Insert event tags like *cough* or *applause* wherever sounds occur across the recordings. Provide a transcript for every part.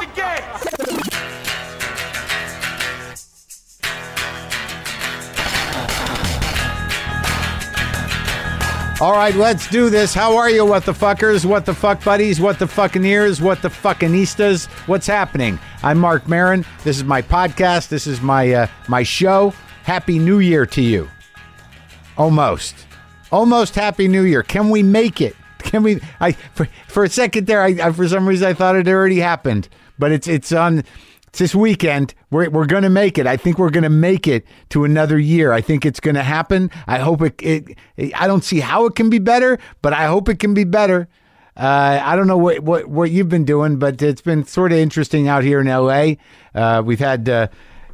the game. All right, let's do this. How are you, what the fuckers, what the fuck buddies, what the fucking ears, what the fuckinistas? What's happening? I'm Marc Maron. This is my podcast. This is my uh, my show. Happy New Year to you. Almost, almost Happy New Year. Can we make it? Can we? I for, for a second there, I, I for some reason I thought it already happened, but it's it's on. It's this weekend. We're, we're going to make it. I think we're going to make it to another year. I think it's going to happen. I hope it, it, I don't see how it can be better, but I hope it can be better. Uh, I don't know what, what, what you've been doing, but it's been sort of interesting out here in LA. Uh, we've had, uh,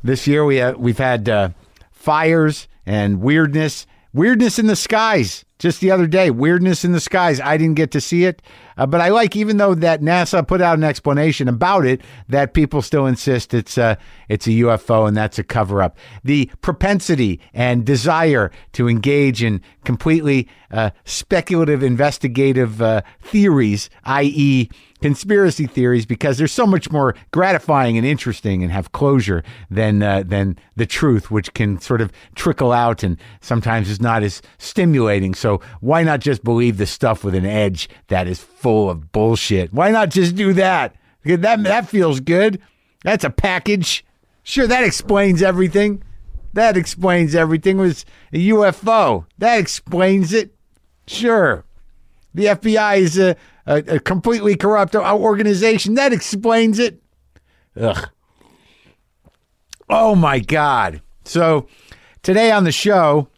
this year, we have, we've had uh, fires and weirdness, weirdness in the skies. Just the other day, weirdness in the skies. I didn't get to see it, uh, but I like, even though that NASA put out an explanation about it, that people still insist it's a it's a UFO and that's a cover up. The propensity and desire to engage in completely uh, speculative, investigative uh, theories, i.e., conspiracy theories, because they're so much more gratifying and interesting and have closure than uh, than the truth, which can sort of trickle out and sometimes is not as stimulating. So why not just believe the stuff with an edge that is full of bullshit? Why not just do that? That that feels good. That's a package. Sure, that explains everything. That explains everything. It was a UFO. That explains it. Sure. The FBI is a, a, a completely corrupt organization. That explains it. Ugh. Oh my God. So today on the show,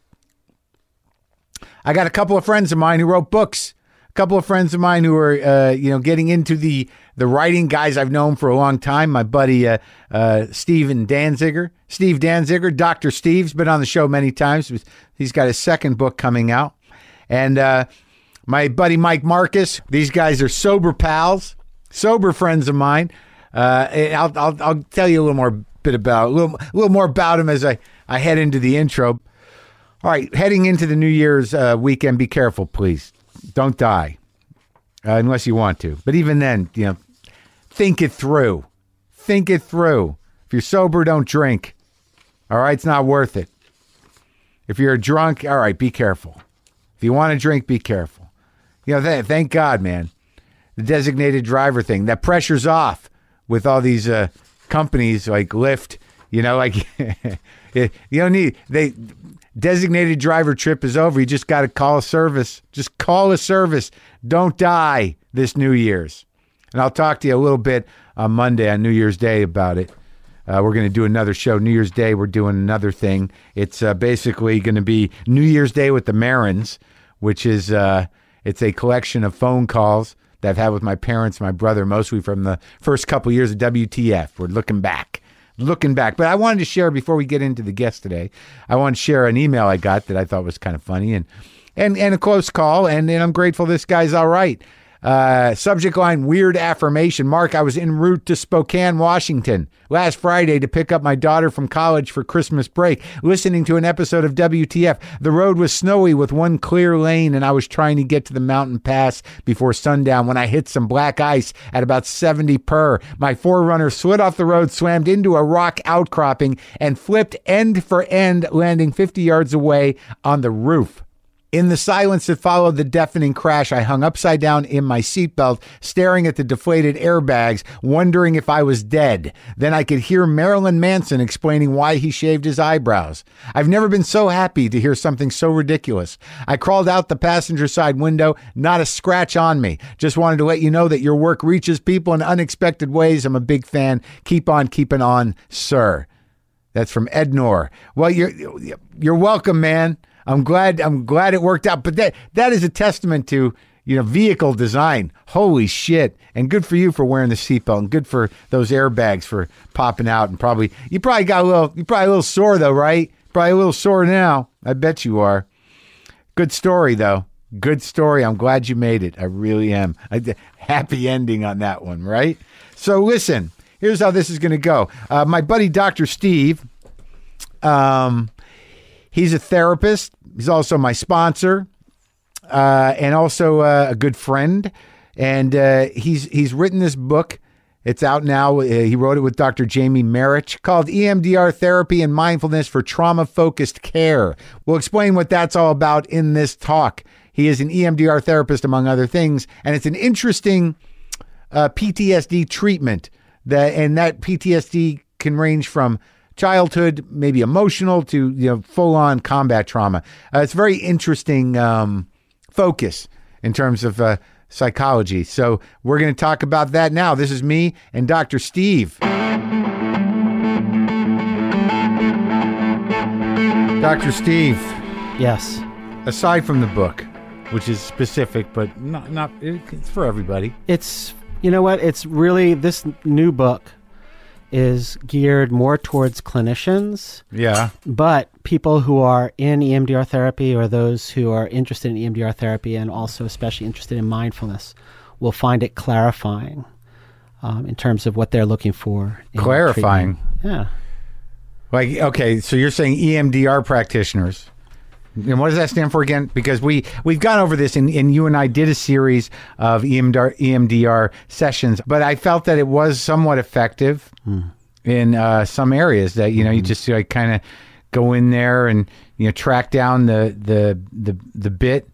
I got a couple of friends of mine who wrote books. A couple of friends of mine who are, uh, you know, getting into the the writing guys I've known for a long time. My buddy uh, uh, Steven Dansiger, Steve Dansiger, Doctor Steve's been on the show many times. He's got his second book coming out, and uh, my buddy Mike Marcus. These guys are sober pals, sober friends of mine. Uh, I'll, I'll I'll tell you a little more bit about a little a little more about him as I I head into the intro. All right, heading into the New Year's uh, weekend, be careful, please. Don't die uh, unless you want to. But even then, you know, think it through. Think it through. If you're sober, don't drink. All right, it's not worth it. If you're drunk, all right, be careful. If you want to drink, be careful. You know, th- thank God, man. The designated driver thing, that pressure's off with all these uh, companies like Lyft. You know, like *laughs* you don't need they designated driver trip is over. You just got to call a service. Just call a service. Don't die this New Year's. And I'll talk to you a little bit on Monday on New Year's Day about it. Uh, we're going to do another show. New Year's Day, we're doing another thing. It's uh, basically going to be New Year's Day with the Marons, which is uh, it's a collection of phone calls that I've had with my parents, my brother, mostly from the first couple years of WTF. We're looking back, looking back. But I wanted to share before we get into the guest today. I want to share an email I got that I thought was kind of funny and and and a close call. And, and I'm grateful this guy's all right. Uh, subject line weird affirmation. Mark, I was en route to Spokane, Washington last Friday to pick up my daughter from college for Christmas break, listening to an episode of WTF. The road was snowy with one clear lane, and I was trying to get to the mountain pass before sundown when I hit some black ice at about 70 per. My 4Runner slid off the road, swam into a rock outcropping, and flipped end for end, landing 50 yards away on the roof. In the silence that followed the deafening crash, I hung upside down in my seatbelt, staring at the deflated airbags, wondering if I was dead. Then I could hear Marilyn Manson explaining why he shaved his eyebrows. I've never been so happy to hear something so ridiculous. I crawled out the passenger side window, not a scratch on me. Just wanted to let you know that your work reaches people in unexpected ways. I'm a big fan. Keep on keeping on, sir. That's from Ednor. Well, you're you're welcome, man. I'm glad I'm glad it worked out. But that that is a testament to you know vehicle design. Holy shit! And good for you for wearing the seatbelt, and good for those airbags for popping out. And probably you probably got a little you probably a little sore though, right? Probably a little sore now. I bet you are. Good story though. Good story. I'm glad you made it. I really am. I, happy ending on that one, right? So listen. Here's how this is going to go. Uh, my buddy Dr. Steve. Um, he's a therapist. He's also my sponsor, uh, and also uh, a good friend. And uh, he's he's written this book. It's out now. Uh, he wrote it with Dr. Jamie Marich called EMDR Therapy and Mindfulness for Trauma Focused Care. We'll explain what that's all about in this talk. He is an EMDR therapist, among other things, and it's an interesting uh, PTSD treatment. That and that PTSD can range from childhood, maybe emotional, to you know full on combat trauma. Uh, it's very interesting um, focus in terms of uh, psychology. So we're going to talk about that now. This is me and Dr. Steve. Dr. Steve, Yes. aside from the book, which is specific, but not not it's for everybody. It's, you know what? It's really, this new book is geared more towards clinicians, Yeah. but people who are in EMDR therapy or those who are interested in EMDR therapy and also especially interested in mindfulness will find it clarifying um, in terms of what they're looking for. in Clarifying? treatment. Yeah. Like okay, so you're saying EMDR practitioners. And what does that stand for again? Because we we've gone over this, and, and you and I did a series of EMDR, EMDR sessions, but I felt that it was somewhat effective in uh, some areas. That you know, you just like kind of go in there and you know track down the the the the bit,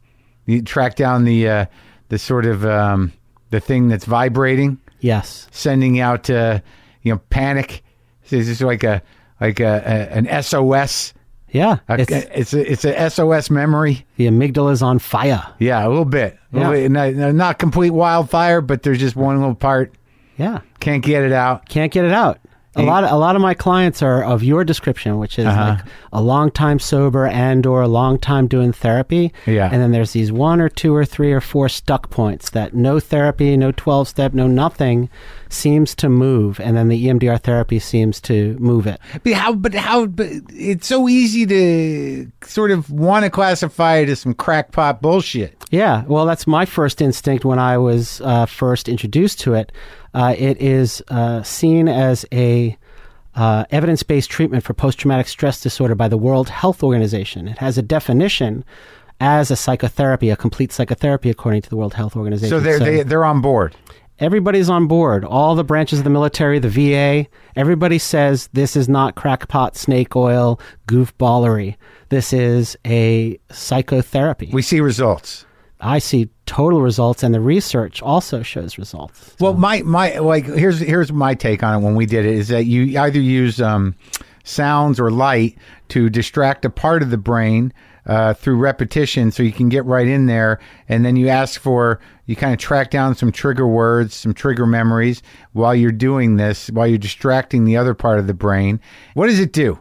you track down the uh, the sort of um, the thing that's vibrating Yes. sending out uh, you know panic. This is like a like a, a an SOS. Yeah. A- it's, It's a, it's a SOS memory. the amygdala's on fire. Yeah, a little bit. A little Yeah. bit. Not, not complete wildfire, but there's just one little part. Yeah. Can't get it out. can't get it out. A lot, of, a lot of my clients are of your description, which is Uh-huh. like a long time sober and or a long time doing therapy. Yeah. And then there's these one or two or three or four stuck points that no therapy, no 12 step, no nothing seems to move. And then the EMDR therapy seems to move it. But how? But how? But it's so easy to sort of want to classify it as some crackpot bullshit. Yeah, well, that's my first instinct when I was uh, first introduced to it. Uh, it is uh, seen as a uh, evidence-based treatment for post-traumatic stress disorder by the World Health Organization. It has a definition as a psychotherapy, a complete psychotherapy, according to the World Health Organization. So they're they, they're on board. everybody's on board. All the branches of the military, the VA, everybody says this is not crackpot, snake oil, goofballery. This is a psychotherapy. We see results. I see total results, and the research also shows results. Well, my my like here's here's my take on it when we did it is that you either use um, sounds or light to distract a part of the brain uh, through repetition, so you can get right in there, and then you ask for you kind of track down some trigger words, some trigger memories while you're doing this, while you're distracting the other part of the brain. What does it do?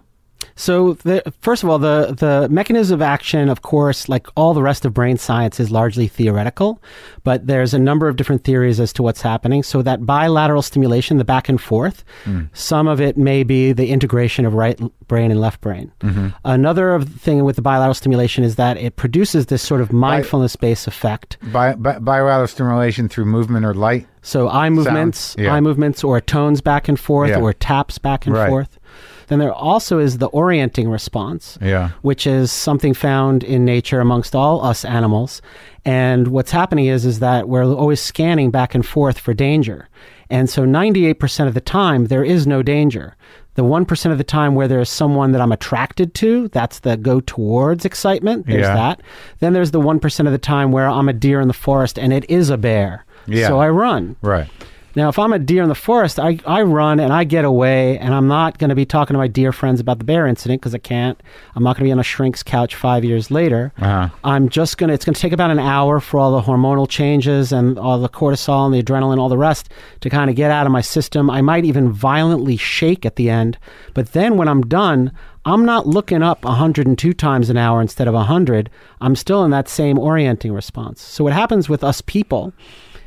So, the, first of all, the, the mechanism of action, of course, like all the rest of brain science, is largely theoretical, but there's a number of different theories as to what's happening. So, that bilateral stimulation, the back and forth, hmm. some of it may be the integration of right brain and left brain. Mm-hmm. Another thing with the bilateral stimulation is that it produces this sort of mindfulness based effect. Bi- bi- bilateral stimulation through movement or light. So eye movements, yeah. eye movements, or tones back and forth, Yeah. or taps back and Right. forth. Then there also is the orienting response, Yeah. which is something found in nature amongst all us animals. And what's happening is is that we're always scanning back and forth for danger. And so 98% of the time there is no danger. The 1% of the time where there's someone that I'm attracted to, that's the go towards excitement. There's Yeah. that. Then there's the 1% of the time where I'm a deer in the forest and it is a bear. Yeah. So I run. Right. Now, if I'm a deer in the forest, I, I run and I get away, and I'm not going to be talking to my dear friends about the bear incident because I can't. I'm not going to be on a shrink's couch five years later. Uh-huh. I'm just going to, it's going to take about an hour for all the hormonal changes and all the cortisol and the adrenaline, all the rest to kind of get out of my system. I might even violently shake at the end. But then when I'm done, I'm not looking up 102 times an hour instead of 100. I'm still in that same orienting response. So what happens with us people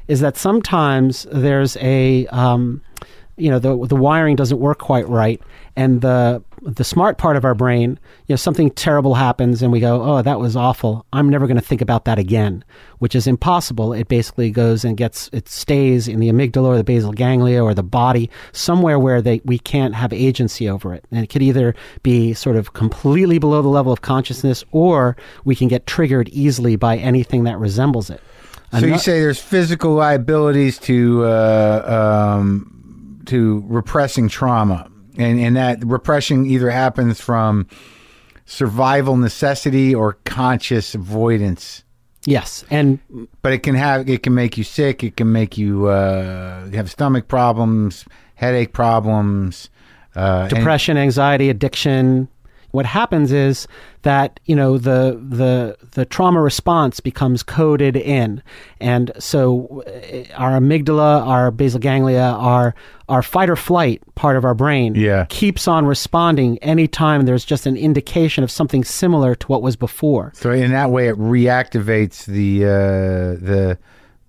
is that sometimes there's a um, you know the the wiring doesn't work quite right and the the smart part of our brain you know something terrible happens and we go oh that was awful. I'm never going to think about that again which is impossible. It basically goes and gets it stays in the amygdala or the basal ganglia or the body somewhere where they we can't have agency over it. And it could either be sort of completely below the level of consciousness or we can get triggered easily by anything that resembles it So you say there's physical liabilities to uh, um, to repressing trauma, and and that repression either happens from survival necessity or conscious avoidance. Yes, and But it can have it can make you sick. It can make you uh, have stomach problems, headache problems, uh, and- depression, anxiety, addiction. What happens is that you know the the the trauma response becomes coded in, and so uh, our amygdala, our basal ganglia, our our fight or flight part of our brain Yeah. keeps on responding anytime there's just an indication of something similar to what was before. So in that way, it reactivates the uh, the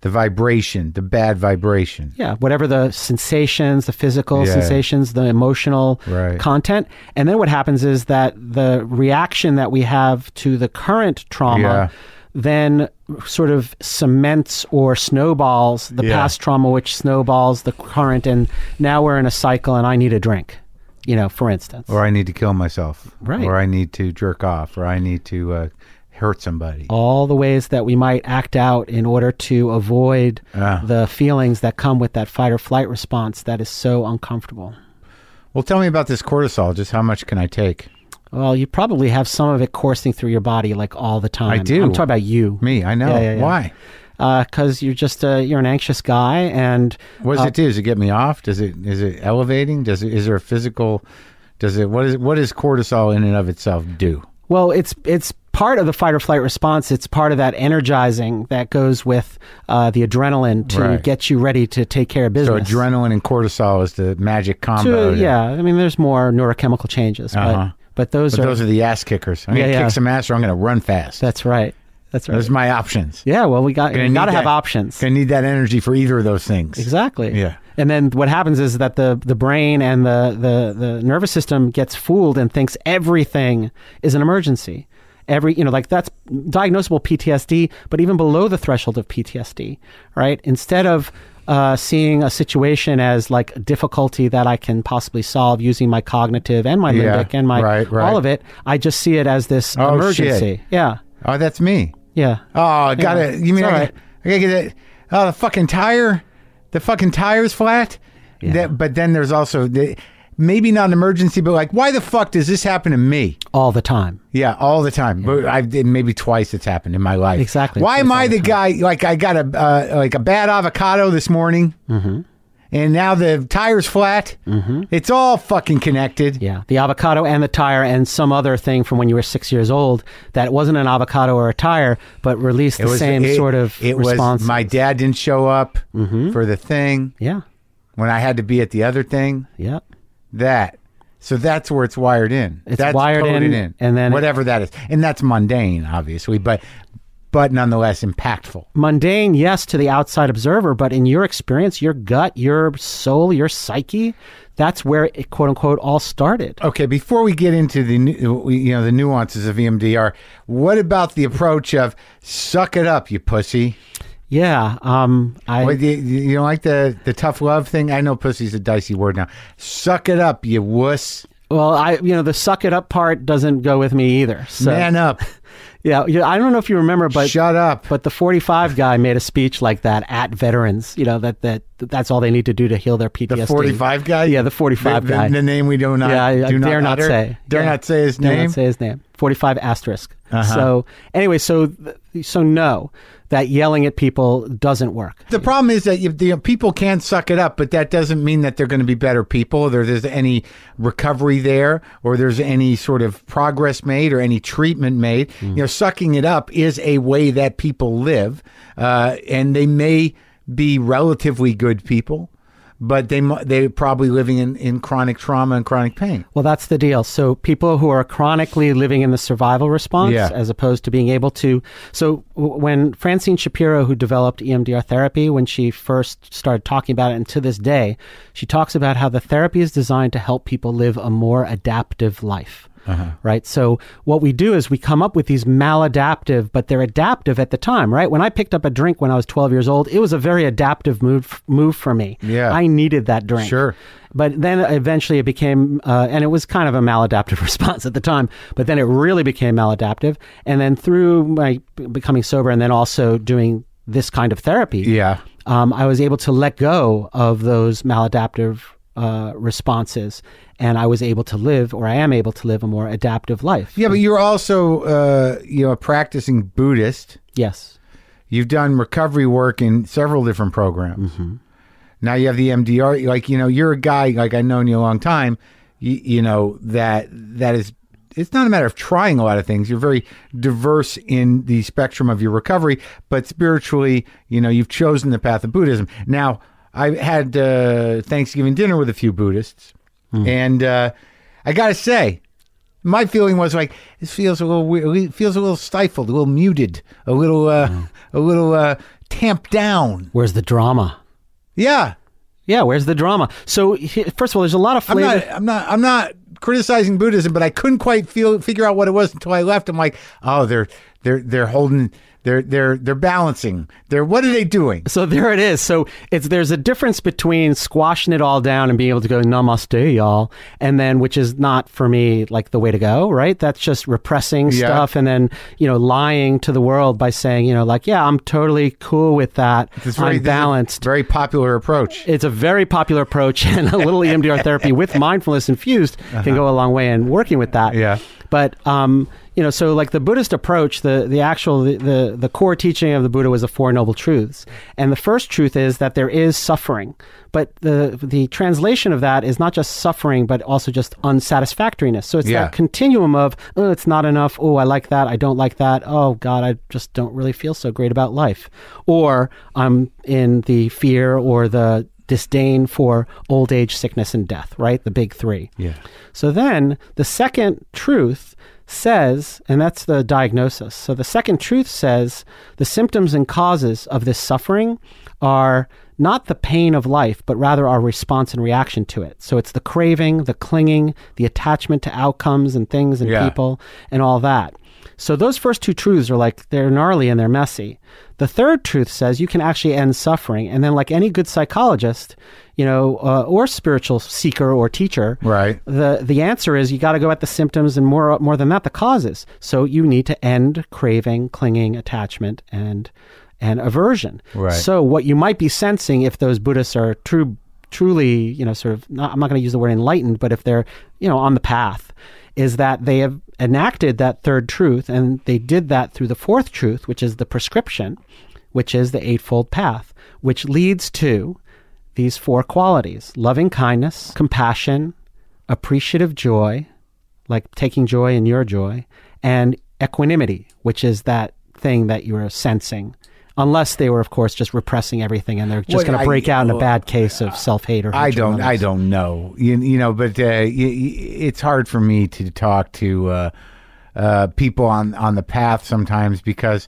the vibration, the bad vibration. Yeah, whatever the sensations, the physical Yeah. sensations, the emotional Right. content. And then what happens is that the reaction that we have to the current trauma Yeah. then sort of cements or snowballs the Yeah. past trauma, which snowballs the current. And now we're in a cycle and I need a drink, you know, for instance. Or I need to kill myself. Right. Or I need to jerk off. Or I need to uh, hurt somebody. all the ways that we might act out in order to avoid Ah. the feelings that come with that fight or flight response that is so uncomfortable. Well, tell me about this cortisol. Just how much can I take? Well, you probably have some of it coursing through your body like all the time. I do. I'm talking about you. Me, I know. Yeah, yeah, yeah. Why? Because you're just uh, you're an anxious guy, and What does Uh, it do? Does it get me off? Does it is it elevating? Does it is there a physical? Does it what is what does cortisol in and of itself do? well, it's it's part of the fight or flight response. It's part of that energizing that goes with uh, the adrenaline to Right. get you ready to take care of business. So adrenaline and cortisol is the magic combo. To- yeah, I mean, there's more neurochemical changes, Uh-huh. but but those But are those are the ass kickers. I'm Yeah, gonna yeah. kick some ass or I'm gonna run fast. that's right. That's right. Those are my options. yeah, well, we got Gonna we got to have that- options. Gonna need that energy for either of those things. Exactly. Yeah. And then what happens is that the the brain and the the the nervous system gets fooled and thinks everything is an emergency. Every you know like that's diagnosable PTSD, but even below the threshold of PTSD, right? Instead of uh, seeing a situation as like a difficulty that I can possibly solve using my cognitive and my Yeah, limbic and my right, right. all of it, I just see it as this Oh, emergency. shit. Yeah, Oh, that's me. yeah. Oh, I gotta. Yeah, You mean I, right. I gotta get it? Oh, the fucking tire. The fucking tire's flat. Yeah. That, but then there's also the, maybe not an emergency, but like, why the fuck does this happen to me? All the time. Yeah, all the time. But I've did maybe twice it's happened in my life. Exactly. Why am Twice all I the the guy? Like I got a uh, like a bad avocado this morning, mm-hmm. and now the tire's flat. Mm-hmm. It's all fucking connected. Yeah, the avocado and the tire and some other thing from when you were six years old that wasn't an avocado or a tire, but released the same it- sort of It response. was my dad didn't show up for the thing yeah, when I had to be at the other thing. yeah. That. So that's where it's wired in. It's that's wired coded in, and then it- whatever that is, and that's mundane, obviously, but but nonetheless impactful. Mundane, yes, to the outside observer, but in your experience, your gut, your soul, your psyche, that's where it quote unquote all started. Okay, before we get into the you know the nuances of EMDR, what about the approach of "suck it up, you pussy"? Yeah, um, I What, you, you don't like the the tough love thing? I know pussy's a dicey word now. Suck it up, you wuss. well, I you know the suck it up part doesn't go with me either. So Man up. *laughs* yeah, yeah, I don't know if you remember, but Shut up. But the 45 guy made a speech like that at veterans. You know that that that's all they need to do to heal their PTSD. The 45 guy? Yeah, the 45 the, guy. The, name we do not, yeah, I, do not dare not utter? say. Dare Yeah. not say his Dare name? not say his name. 45 asterisk. Uh-huh. So anyway, so so no, that yelling at people doesn't work. The problem is that you, the people can suck it up, but that doesn't mean that they're going to be better people. Or there's any recovery there, or there's any sort of progress made, or any treatment made. Hmm. You know, sucking it up is a way that people live, uh, and they may be relatively good people, but they they're probably living in, in chronic trauma and chronic pain. Well, that's the deal. So people who are chronically living in the survival response, Yeah. as opposed to being able to. So when Francine Shapiro, who developed EMDR therapy, when she first started talking about it, and to this day, she talks about how the therapy is designed to help people live a more adaptive life. Right. So what we do is we come up with these maladaptive, but they're adaptive at the time, right? When I picked up a drink when I was 12 years old, it was a very adaptive move move for me. Yeah. I needed that drink. Sure. But then eventually it became, uh, and it was kind of a maladaptive *laughs* response at the time, but then it really became maladaptive. And then through my becoming sober and then also doing this kind of therapy, Yeah. um, I was able to let go of those maladaptive uh, responses, and I was able to live, or I am able to live, a more adaptive life. Yeah, but you're also uh, you know a practicing Buddhist. Yes. You've done recovery work in several different programs. Now you have the MDR. Like you know, you're a guy like I've known you a long time. You, you know that that is. It's not a matter of trying a lot of things. You're very diverse in the spectrum of your recovery, but spiritually, you know, you've chosen the path of Buddhism. Now, I had uh, Thanksgiving dinner with a few Buddhists, and uh, I got to say, my feeling was like this feels a little weird. It feels a little stifled, a little muted, a little, uh, a little uh, tamped down. Where's the drama? Yeah, Yeah, where's the drama? So, first of all, there's a lot of flavor. I'm not, I'm not, I'm not criticizing Buddhism, but I couldn't quite feel figure out what it was until I left. I'm like, oh, they're they're they're holding, they're they're they're balancing. They're what are they doing? So there it is. So it's there's a difference between squashing it all down and being able to go namaste, y'all, and then which is not for me like the way to go, right? That's just repressing Yeah. stuff and then you know lying to the world by saying you know like yeah I'm totally cool with that. It's I'm a balanced. very popular approach. It's a very popular approach, *laughs* and a little EMDR therapy with mindfulness infused can go a long way in working with that. Uh-huh. Yeah. But um, you know, so like the Buddhist approach, the the actual the, the the core teaching of the Buddha was the Four Noble Truths, and the first truth is that there is suffering. But the the translation of that is not just suffering, but also just unsatisfactoriness. So it's Yeah. that continuum of oh, it's not enough. Oh, I like that. I don't like that. Oh God, I just don't really feel so great about life. Or I'm in the fear or the disdain for old age, sickness, and death. Right, the big three. Yeah. So then the second truth says, and that's the diagnosis. So the second truth says the symptoms and causes of this suffering are not the pain of life, but rather our response and reaction to it. So it's the craving, the clinging, the attachment to outcomes and things and Yeah. people, and all that. So those first two truths are like they're gnarly and they're messy. The third truth says you can actually end suffering, and then like any good psychologist, you know, uh, or spiritual seeker or teacher, Right. the the answer is you got to go at the symptoms and more more than that the causes. So you need to end craving, clinging, attachment, and and aversion. Right. So what you might be sensing if those Buddhists are true, truly, you know, sort of not, I'm not going to use the word enlightened, but if they're you know on the path, is that they have enacted that third truth, and they did that through the fourth truth, which is the prescription, which is the eightfold path, which leads to these four qualities loving kindness, compassion, appreciative joy, like taking joy in your joy, and equanimity, which is that thing that you're sensing. Unless they were, of course, just repressing everything and they're just Well, going to I- break out in a bad case of self hate or I don't. I don't know. You, you know, but uh, it's hard for me to talk to uh, uh, people on on the path sometimes because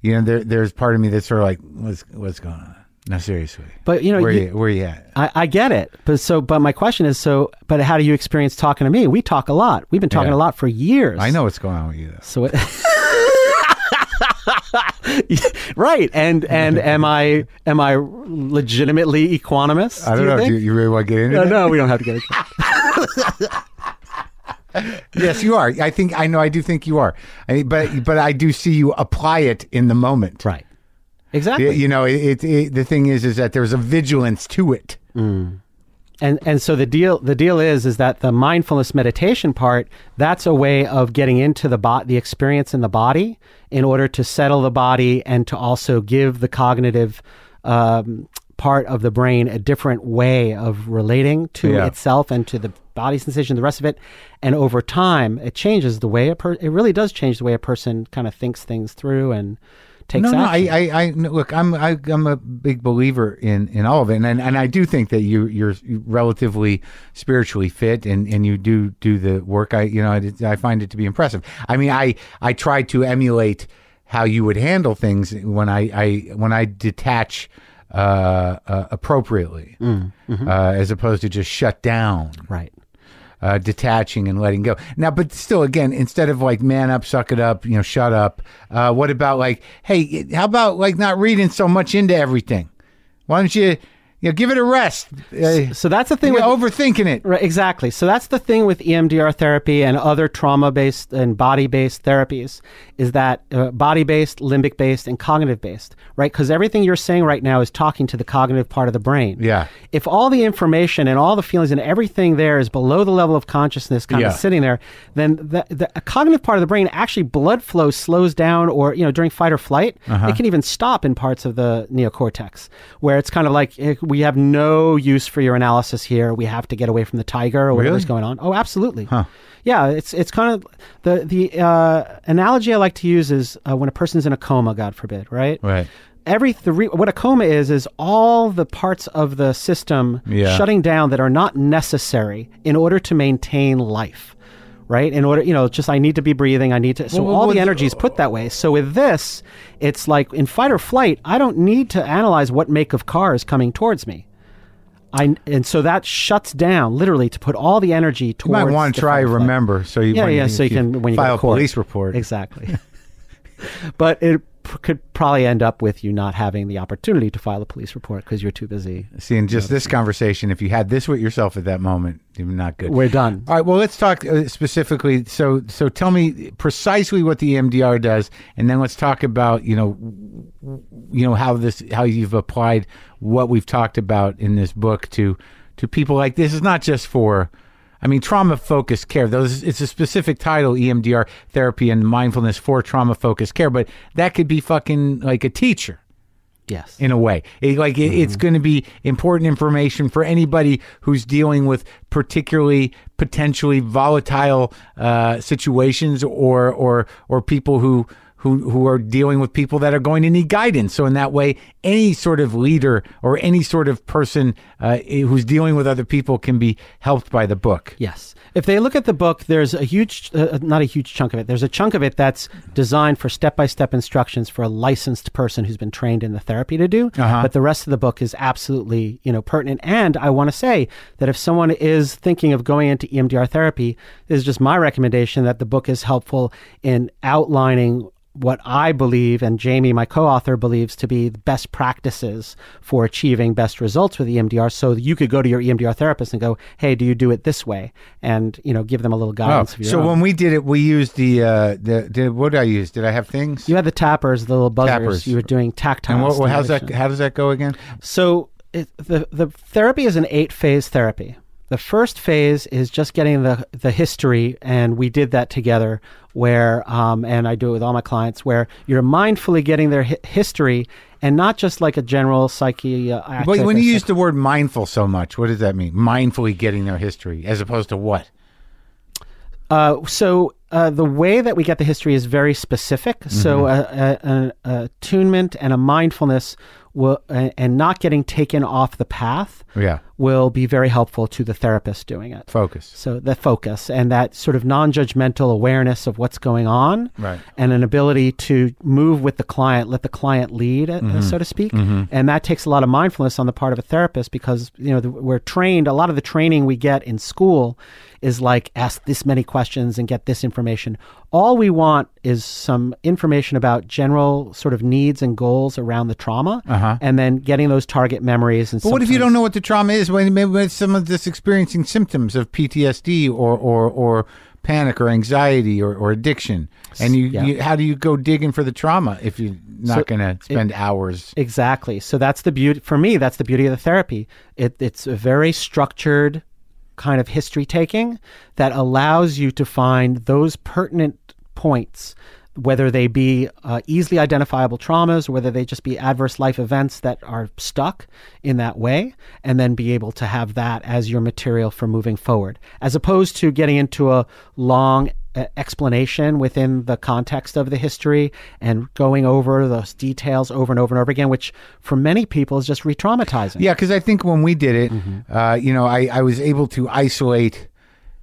you know there there's part of me that's sort of like what's what's going on. No, seriously. But you know, where you- you, where you at? I, I get it, but so, but my question is, so, but how do you experience talking to me? We talk a lot. We've been talking Yeah. a lot for years. I know what's going on with you. Though. So it, *laughs* *laughs* right, and and am I am I legitimately equanimous? I don't do you know. think? Do you, really want to get into no, that? no, we don't have to get into it. *laughs* Yes, you are. I think I know. I do think you are. I but but I do see you apply it in the moment. Right, exactly. You, you know, it, it, it, the thing is, is that there's a vigilance to it. Mm. And and so the deal the deal is is that the mindfulness meditation part that's a way of getting into the bot the experience in the body in order to settle the body and to also give the cognitive um, part of the brain a different way of relating to Yeah. itself and to the body sensation the rest of it and over time it changes the way a per- it really does change the way a person kind of thinks things through and takes No, no. action. I, I, I no, look. I'm, I, I'm a big believer in, in all of it, and and, and I do think that you, you're relatively spiritually fit, and, and you do do the work. I, you know, I, I find it to be impressive. I mean, I, I try to emulate how you would handle things when I, I when I detach uh, uh, appropriately, uh, as opposed to just shut down right uh, detaching and letting go. Now, but still, again, instead of like man up, suck it up, you know, shut up. Uh, what about like, hey, how about like not reading so much into everything? Why don't you You know, give it a rest. Uh, So that's the thing you're with overthinking it. Right, exactly. So that's the thing with EMDR therapy and other trauma-based and body-based therapies is that uh, body-based, limbic-based, and cognitive-based, right? Because everything you're saying right now is talking to the cognitive part of the brain. Yeah. If all the information and all the feelings and everything there is below the level of consciousness, kind Yeah. of sitting there, then the, the a cognitive part of the brain actually blood flow slows down, or you know during fight or flight, Uh-huh. it can even stop in parts of the neocortex, where it's kind of like eh, we have no use for your analysis here. We have to get away from the tiger or whatever's Really? going on. Oh, absolutely. Yeah, it's it's kind of the the uh, analogy I like to use is uh, when a person's in a coma, God forbid, right? Right. Every the what a coma is is all the parts of the system Yeah. shutting down that are not necessary in order to maintain life. Right, in order, you know, just I need to be breathing. I need to. So Well, all well, the energy is put that way. So with this, it's like in fight or flight. I don't need to analyze what make of car is coming towards me. I and so that shuts down literally to put all the energy You towards. might want to try remember so you Yeah, yeah. So you if can when you file a police report. Exactly. *laughs* but it p- could probably end up with you not having the opportunity to file a police report because you're too busy. See, in just this conversation, if you had this with yourself at that moment, you're not good. We're done. All right. Well, let's talk uh, specifically. So, so tell me precisely what the EMDR does, and then let's talk about you know, you know how this how you've applied what we've talked about in this book to to people like this. is not just for. I mean, trauma focused care. Those it's a specific title, EMDR therapy and mindfulness for trauma focused care. But that could be fucking like a teacher Yes. in a way. It- like it, it's going to be important information for anybody who's dealing with particularly potentially volatile uh, situations or or or people who. Who, who are dealing with people that are going to need guidance. So, in that way, any sort of leader or any sort of person uh, who's dealing with other people can be helped by the book. Yes. If they look at the book, there's a huge, uh, not a huge chunk of it. There's a chunk of it that's designed for step by step instructions for a licensed person who's been trained in the therapy to do. Uh-huh. But the rest of the book is absolutely, you know, pertinent. And I want to say that if someone is thinking of going into EMDR therapy, this is just my recommendation that the book is helpful in outlining what I believe and Jamie, my co-author, believes to be the best practices for achieving best results with EMDR. So you could go to your EMDR therapist and go, "Hey, do you do it this way?" And you know, give them a little Oh, guidance. of your so own. when we did it, we used the uh, the, the what did I use? Did I have things? you had the tappers, the little buzzers, Tappers. you were doing tactile. and what, how's that? How does that go again? So it, the the therapy is an eight phase therapy. The first phase is just getting the the history, and we did that together. Where um, and I do it with all my clients, where you're mindfully getting their hi- history, and not just like a general psyche. Uh, But when you use the word mindful so much, what does that mean? Mindfully getting their history, as opposed to what? Uh, so uh, the way that we get the history is very specific. So Mm-hmm. a, a, a attunement and a mindfulness will, and not getting taken off the path Yeah, will be very helpful to the therapist doing it. focus. So the focus and that sort of non-judgmental awareness of what's going on, Right. and an ability to move with the client, let the client lead, uh, Mm-hmm. so to speak. And that takes a lot of mindfulness on the part of a therapist because you know the, we're trained. A lot of the training we get in school is like ask this many questions and get this information. All we want is some information about general sort of needs and goals around the trauma, Uh-huh. and then getting those target memories. And But what if you don't know what the trauma is? When maybe when someone that's experiencing symptoms of PTSD or or, or panic or anxiety or, or addiction, and you, Yeah. you how do you go digging for the trauma if you're not So going to spend hours? Exactly. So that's the beauty for me. That's the beauty of the therapy. It, it's a very structured kind of history taking that allows you to find those pertinent points, whether they be uh, easily identifiable traumas or whether they just be adverse life events that are stuck in that way, and then be able to have that as your material for moving forward, as opposed to getting into a long uh, explanation within the context of the history and going over those details over and over and over again, which for many people is just re-traumatizing. Yeah, because I think when we did it, Mm-hmm. uh, you know, I, I was able to isolate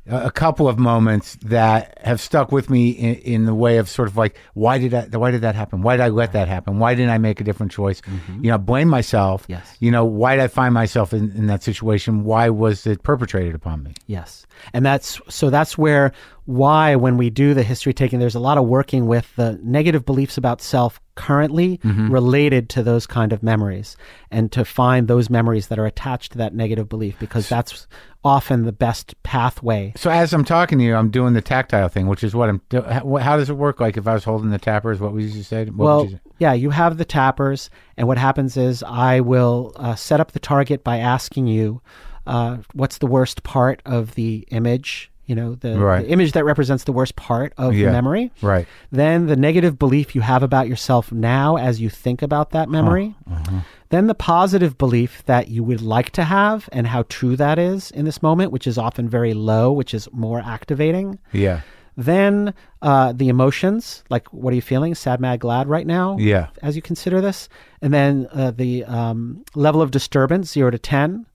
a couple of moments that have stuck with me in, in the way of sort of like, why did I, why did that happen? Why did I let that happen? Why didn't I make a different choice? You know, blame myself. Mm-hmm. Yes. You know, why did I find myself in, in that situation? Why was it perpetrated upon me? Yes. And that's so that's where why when we do the history taking, there's a lot of working with the negative beliefs about self currently related to those kind of memories and to find those memories that are attached to that negative belief because that's often the best pathway. So as I'm talking to you, I'm doing the tactile thing, which is what I'm. do- How, how does it work? Like if I was holding the tappers, what would you say? What well, you yeah, you have the tappers, and what happens is I will uh, set up the target by asking you uh, what's the worst part of the image. You know, the, Right. the image that represents the worst part of Yeah. the memory. Right. Then the negative belief you have about yourself now as you think about that memory. uh-huh. Then the positive belief that you would like to have and how true that is in this moment, which is often very low, which is more activating. Yeah. Then uh, the emotions, like what are you feeling? Sad, mad, glad right now? Yeah. As you consider this. And then uh, the um, level of disturbance, zero to 10.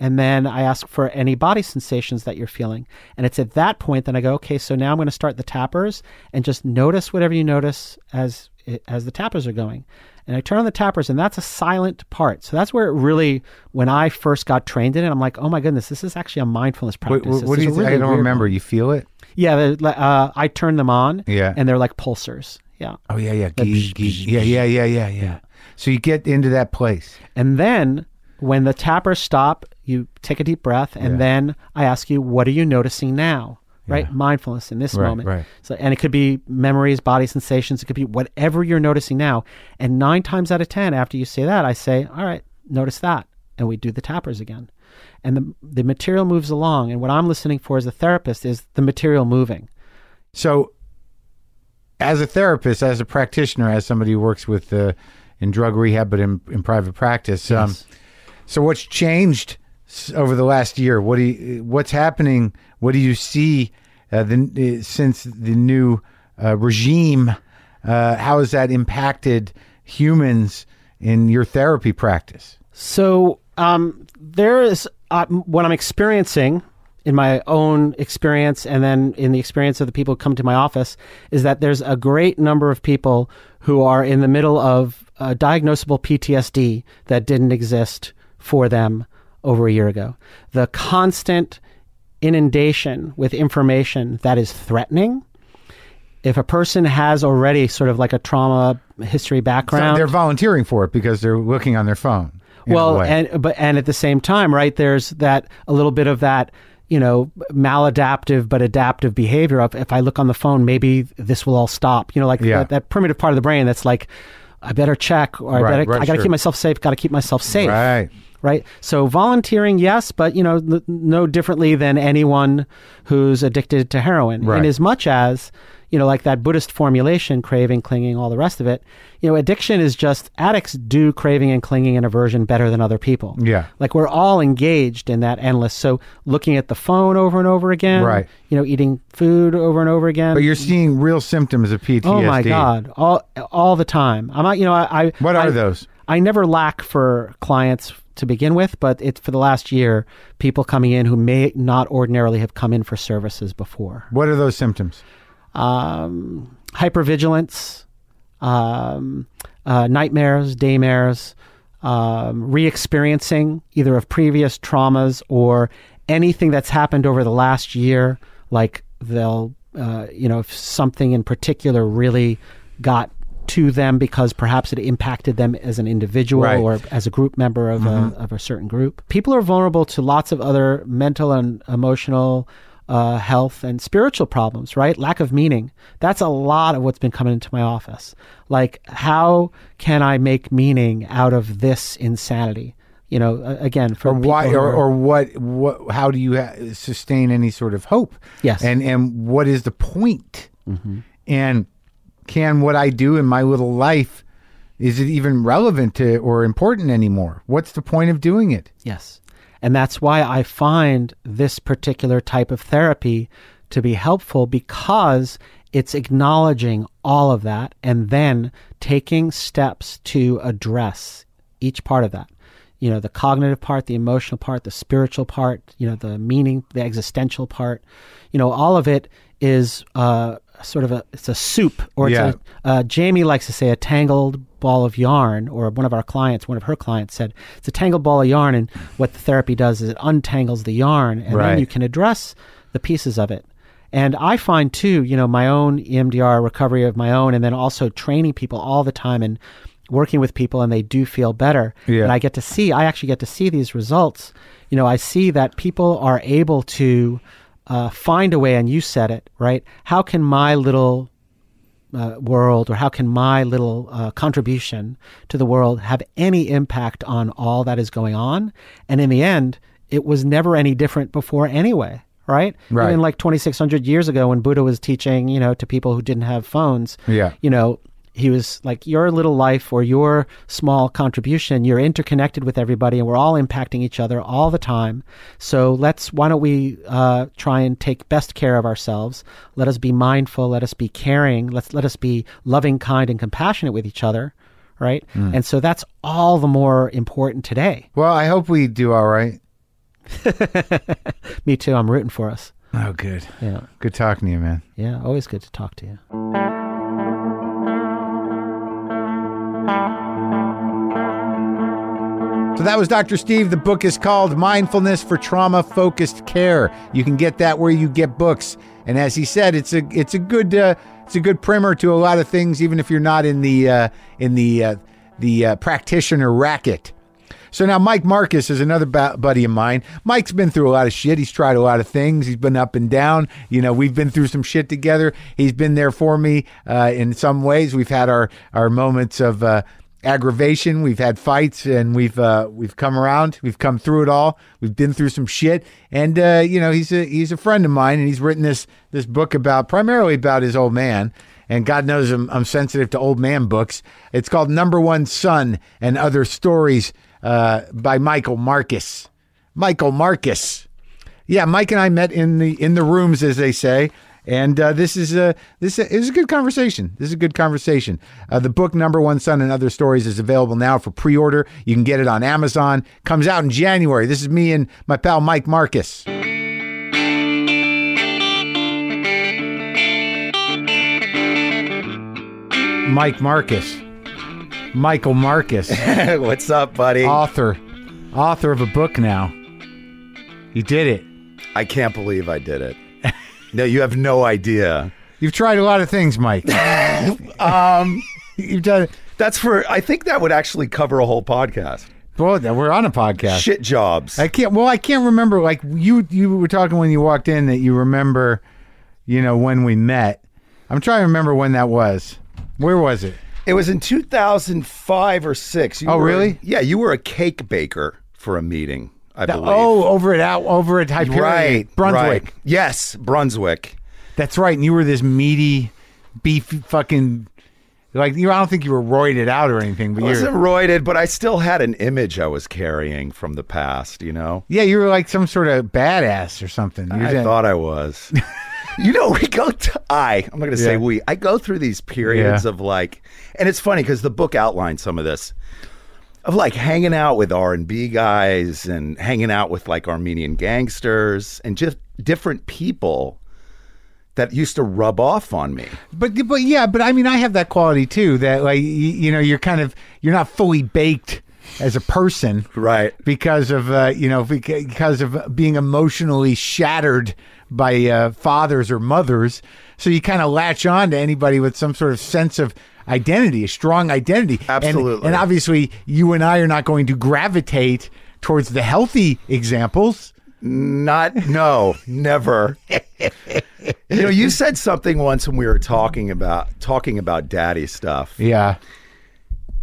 And then I ask for any body sensations that you're feeling. And it's at that point that I go, okay, so now I'm going to start the tappers and just notice whatever you notice as as the tappers are going. And I turn on the tappers, and that's a silent part. So that's where it really, when I first got trained in it, I'm like, oh my goodness, this is actually a mindfulness practice. what, what do you? really I don't remember. one. You feel it? Yeah, uh, I turn them on. Yeah. and they're like pulsers. Yeah, Oh yeah, yeah. The Gee, bzz, gee. bzz, Yeah, yeah, yeah, yeah, yeah. So you get into that place. and then when the tappers stop, you take a deep breath, and Yeah. then I ask you, what are you noticing now? Right, Yeah. mindfulness in this Right, moment. right. So, and it could be memories, body sensations. It could be whatever you're noticing now. And nine times out of ten, after you say that, I say, "All right, notice that," and we do the tappers again. And the the material moves along. And what I'm listening for as a therapist is the material moving. So, as a therapist, as a practitioner, as somebody who works with uh, in drug rehab but in, in private practice, um, Yes. So what's changed over the last year? What do you, what's happening? What do you see uh, the, uh, since the new uh, regime? Uh, how has that impacted humans in your therapy practice? So um, there is uh, what I'm experiencing in my own experience, and then in the experience of the people who come to my office, is that there's a great number of people who are in the middle of uh, diagnosable PTSD that didn't exist for them over a year ago. The constant inundation with information that is threatening. If a person has already sort of like a trauma history So background, they're volunteering for it because they're looking on their phone. well and but and at the same time right there's that a little bit of that you know maladaptive but adaptive behavior of if i look on the phone maybe this will all stop you know like Yeah. that, that primitive part of the brain that's like i better check or i better right, i gotta sure. keep myself safe gotta keep myself safe right. Right so volunteering yes but you know no differently than anyone who's addicted to heroin Right. in as much as you know like that buddhist formulation craving clinging all the rest of it you know addiction is just addicts do craving and clinging and aversion better than other people Yeah. like we're all engaged in that endless so looking at the phone over and over again Right. you know eating food over and over again But you're seeing real symptoms of PTSD. oh my god all all the time i'm not you know i, I What are I- those? I never lack for clients to begin with, but it's for the last year, people coming in who may not ordinarily have come in for services before. What are those symptoms? Um, hypervigilance, um, uh, nightmares, daymares, um, re experiencing either of previous traumas or anything that's happened over the last year, like they'll, uh, you know, if something in particular really got to them because perhaps it impacted them as an individual Right. or as a group member of, a, of a certain group. People are vulnerable to lots of other mental and emotional uh, health and spiritual problems, right? Lack of meaning. That's a lot of what's been coming into my office. Like, how can I make meaning out of this insanity? You know, again, for Or why? Or, are- or what? What? How do you ha- sustain any sort of hope? Yes. And and what is the point? And can what I do in my little life is it even relevant to or important anymore? What's the point of doing it? Yes. And that's why I find this particular type of therapy to be helpful because it's acknowledging all of that and then taking steps to address each part of that. You know, the cognitive part, the emotional part, the spiritual part, you know, the meaning, the existential part. You know, all of it is uh, sort of a it's a soup or it's Yeah. a uh, Jamie likes to say a tangled ball of yarn, or one of our clients, one of her clients said, it's a tangled ball of yarn. And what the therapy does is it untangles the yarn, and Right. then you can address the pieces of it. And I find too, you know, my own EMDR recovery of my own, and then also training people all the time and working with people, and they do feel better. Yeah. And I get to see, I actually get to see these results. You know, I see that people are able to uh, find a way, and you said it, right? How can my little uh, world or how can my little uh, contribution to the world have any impact on all that is going on? And in the end, it was never any different before anyway, right? Right. Even like 2,600 years ago when Buddha was teaching, you know, to people who didn't have phones, Yeah. you know, he was like, your little life or your small contribution, you're interconnected with everybody and we're all impacting each other all the time. So let's, why don't we uh, try and take best care of ourselves? Let us be mindful. Let us be caring. Let's, let us be loving, kind, and compassionate with each other. Right. And so that's all the more important today. Well, I hope we do all right. *laughs* Me too. I'm rooting for us. Oh, good. Yeah. Good talking to you, man. Yeah. Always good to talk to you. So that was Dr. Steve. The book is called Mindfulness for Trauma Focused Care. You can get that where you get books. And as he said, it's a it's a good uh, it's a good primer to a lot of things, even if you're not in the uh, in the uh, the uh, practitioner racket. So now Mike Marcus is another ba- buddy of mine. Mike's been through a lot of shit. He's tried a lot of things. He's been up and down. You know, we've been through some shit together. He's been there for me uh, in some ways. We've had our our moments of uh, aggravation. We've had fights, and we've uh, we've come around. We've come through it all. We've been through some shit, and uh, you know, he's a he's a friend of mine, and he's written this this book about primarily about his old man. And God knows I'm, I'm sensitive to old man books. It's called Number One Son and Other Stories uh, by Michael Marcus. Michael Marcus. Yeah, Mike and I met in the in the rooms, as they say, and uh, this is a this is a good conversation. This is a good conversation. Uh, the book Number One Son and Other Stories is available now for pre-order. You can get it on Amazon. Comes out in January. This is me and my pal Mike Marcus. Mike Marcus. Michael Marcus. *laughs* What's up, buddy? author, author of a book now. You did it. I can't believe I did it. No, you have no idea. You've tried a lot of things, Mike. *laughs* Um, You've done. that's for. I think that would actually cover a whole podcast. Well, we're on a podcast. Shit jobs. I can't. Well, I can't remember. Like you, you were talking when you walked in that you remember, you know, when we met. I'm trying to remember when that was. Where was it? it was in 2005 or six. You Oh, were- really? Yeah, you were a cake baker for a meeting. I The- believe. oh, over at out over at Hyperion, right, Brunswick. right. Yes, Brunswick. That's right. And you were this meaty, beefy, fucking. Like you, I don't think you were roided out or anything, but I wasn't roided, but I still had an image I was carrying from the past. You know. Yeah, you were like some sort of badass or something. You're I just- thought I was. *laughs* you know, we go. To, I. I'm not going to say we. I go through these periods Yeah. of like, and it's funny because the book outlines some of this, of like hanging out with R and B guys and hanging out with like Armenian gangsters and just different people that used to rub off on me. But but yeah, but I mean, I have that quality too. That like you, you know, you're kind of you're not fully baked as a person, Right. Because of uh, you know because of being emotionally shattered by uh, fathers or mothers. So you kind of latch on to anybody with some sort of sense of identity, a strong identity. And- Absolutely. and obviously, you and I are not going to gravitate towards the healthy examples. Not no, never. you know, you said something once when we were talking about talking about daddy stuff. Yeah.